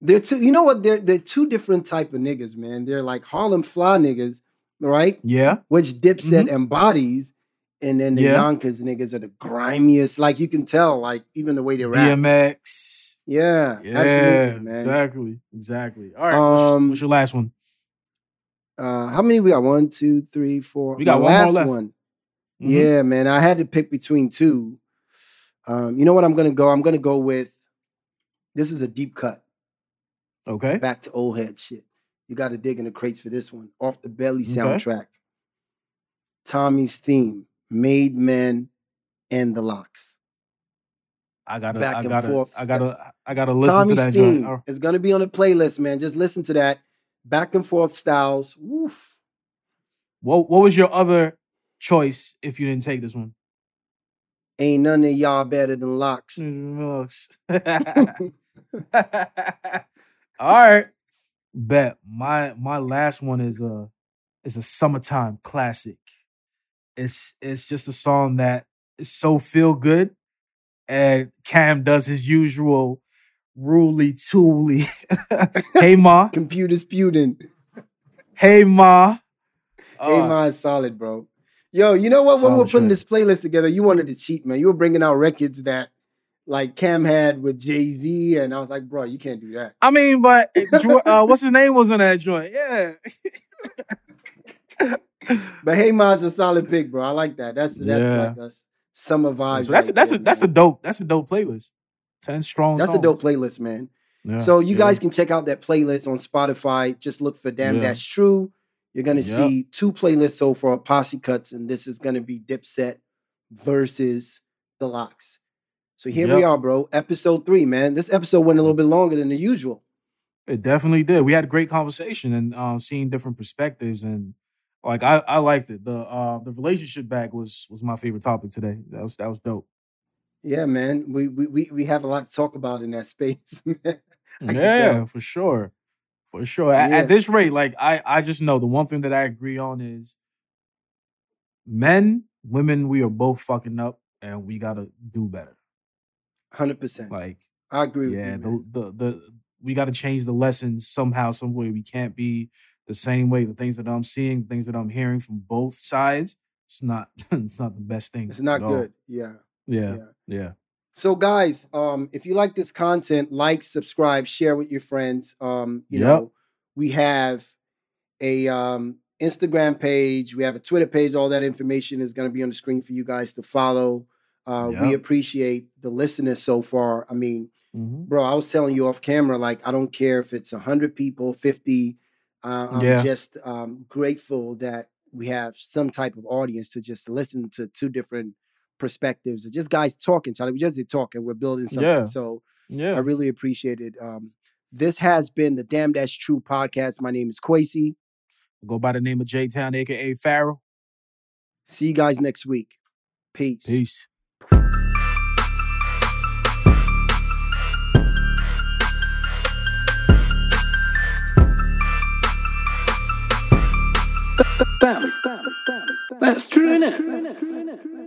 They're two. You know what? They're they're two different type of niggas, man. They're like Harlem fly niggas, right? Yeah. Which Dipset mm-hmm. embodies, and then the yeah. Yonkers niggas are the grimiest. Like you can tell, like even the way they rap. DMX. Yeah. Yeah. Absolutely, man. Exactly. Exactly. All right. Um, what's, your last one? Uh, how many we got? One, two, three, four. We got one last more left. one. Mm-hmm. Yeah, man. I had to pick between two. Um, you know what I'm gonna go? I'm gonna go with this is a deep cut. Okay. Back to old head shit. You gotta dig in the crates for this one. Off the belly soundtrack. Okay. Tommy's theme, Made Men and the LOX. I gotta, Back I and gotta, forth. I gotta, I gotta listen Tommy's to that. theme joint. is gonna be on the playlist, man. Just listen to that. Back and forth styles. Woof. What What was your other choice if you didn't take this one? Ain't none of y'all better than LOX. All right. Bet. My my last one is a is a summertime classic. It's it's just a song that is so feel good. And Cam does his usual ruly tooly. hey ma. Computer sputing. Hey ma. Hey uh, ma is solid, bro. Yo, you know what? When we were putting this playlist together, you wanted to cheat, man. You were bringing out records that like Cam had with Jay Z, and I was like, bro, you can't do that. I mean, but uh, what's his name was on that joint? Yeah. but Hey Ma's a solid pick, bro. I like that. That's that's yeah. like a summer vibe. So that's a, that's a that's a dope that's a dope playlist. Ten strong. That's songs. a dope playlist, man. Yeah, so you yeah. guys can check out that playlist on Spotify. Just look for Damn That's True. You're gonna yep. see two playlists so far, posse cuts, and this is gonna be Dipset versus the LOX. So here yep. we are, bro. Episode three, man. This episode went a little bit longer than the usual. It definitely did. We had a great conversation and um, seeing different perspectives, and like I, I liked it. The uh, the relationship back was was my favorite topic today. That was that was dope. Yeah, man. We we we have a lot to talk about in that space. yeah, for sure. For sure. At, yeah. at this rate, like I, I just know the one thing that I agree on is men, women, we are both fucking up and we gotta do better. Hundred percent. Like I agree yeah, you, the, the the we gotta change the lessons somehow, some way. We can't be the same way. The things that I'm seeing, the things that I'm hearing from both sides, it's not it's not the best thing. It's not good. Yeah. yeah. Yeah. Yeah. So guys, um, if you like this content, like, subscribe, share with your friends. Um, you yep. know, we have a um Instagram page, we have a Twitter page. All that information is going to be on the screen for you guys to follow. Uh, yep. We appreciate the listeners so far. I mean, mm-hmm. bro, I was telling you off camera, like I don't care if it's hundred people, fifty. Uh, I'm yeah. just um, grateful that we have some type of audience to just listen to two different perspectives. Just guys talking, Charlie. We just did talking. We're building something. Yeah. So yeah, I really appreciate it. Um, this has been the Damn That's True podcast. My name is Kwesy. Go by the name of J Town, aka Farrell. See you guys next week. Peace. Peace. Damn, that's true, innit?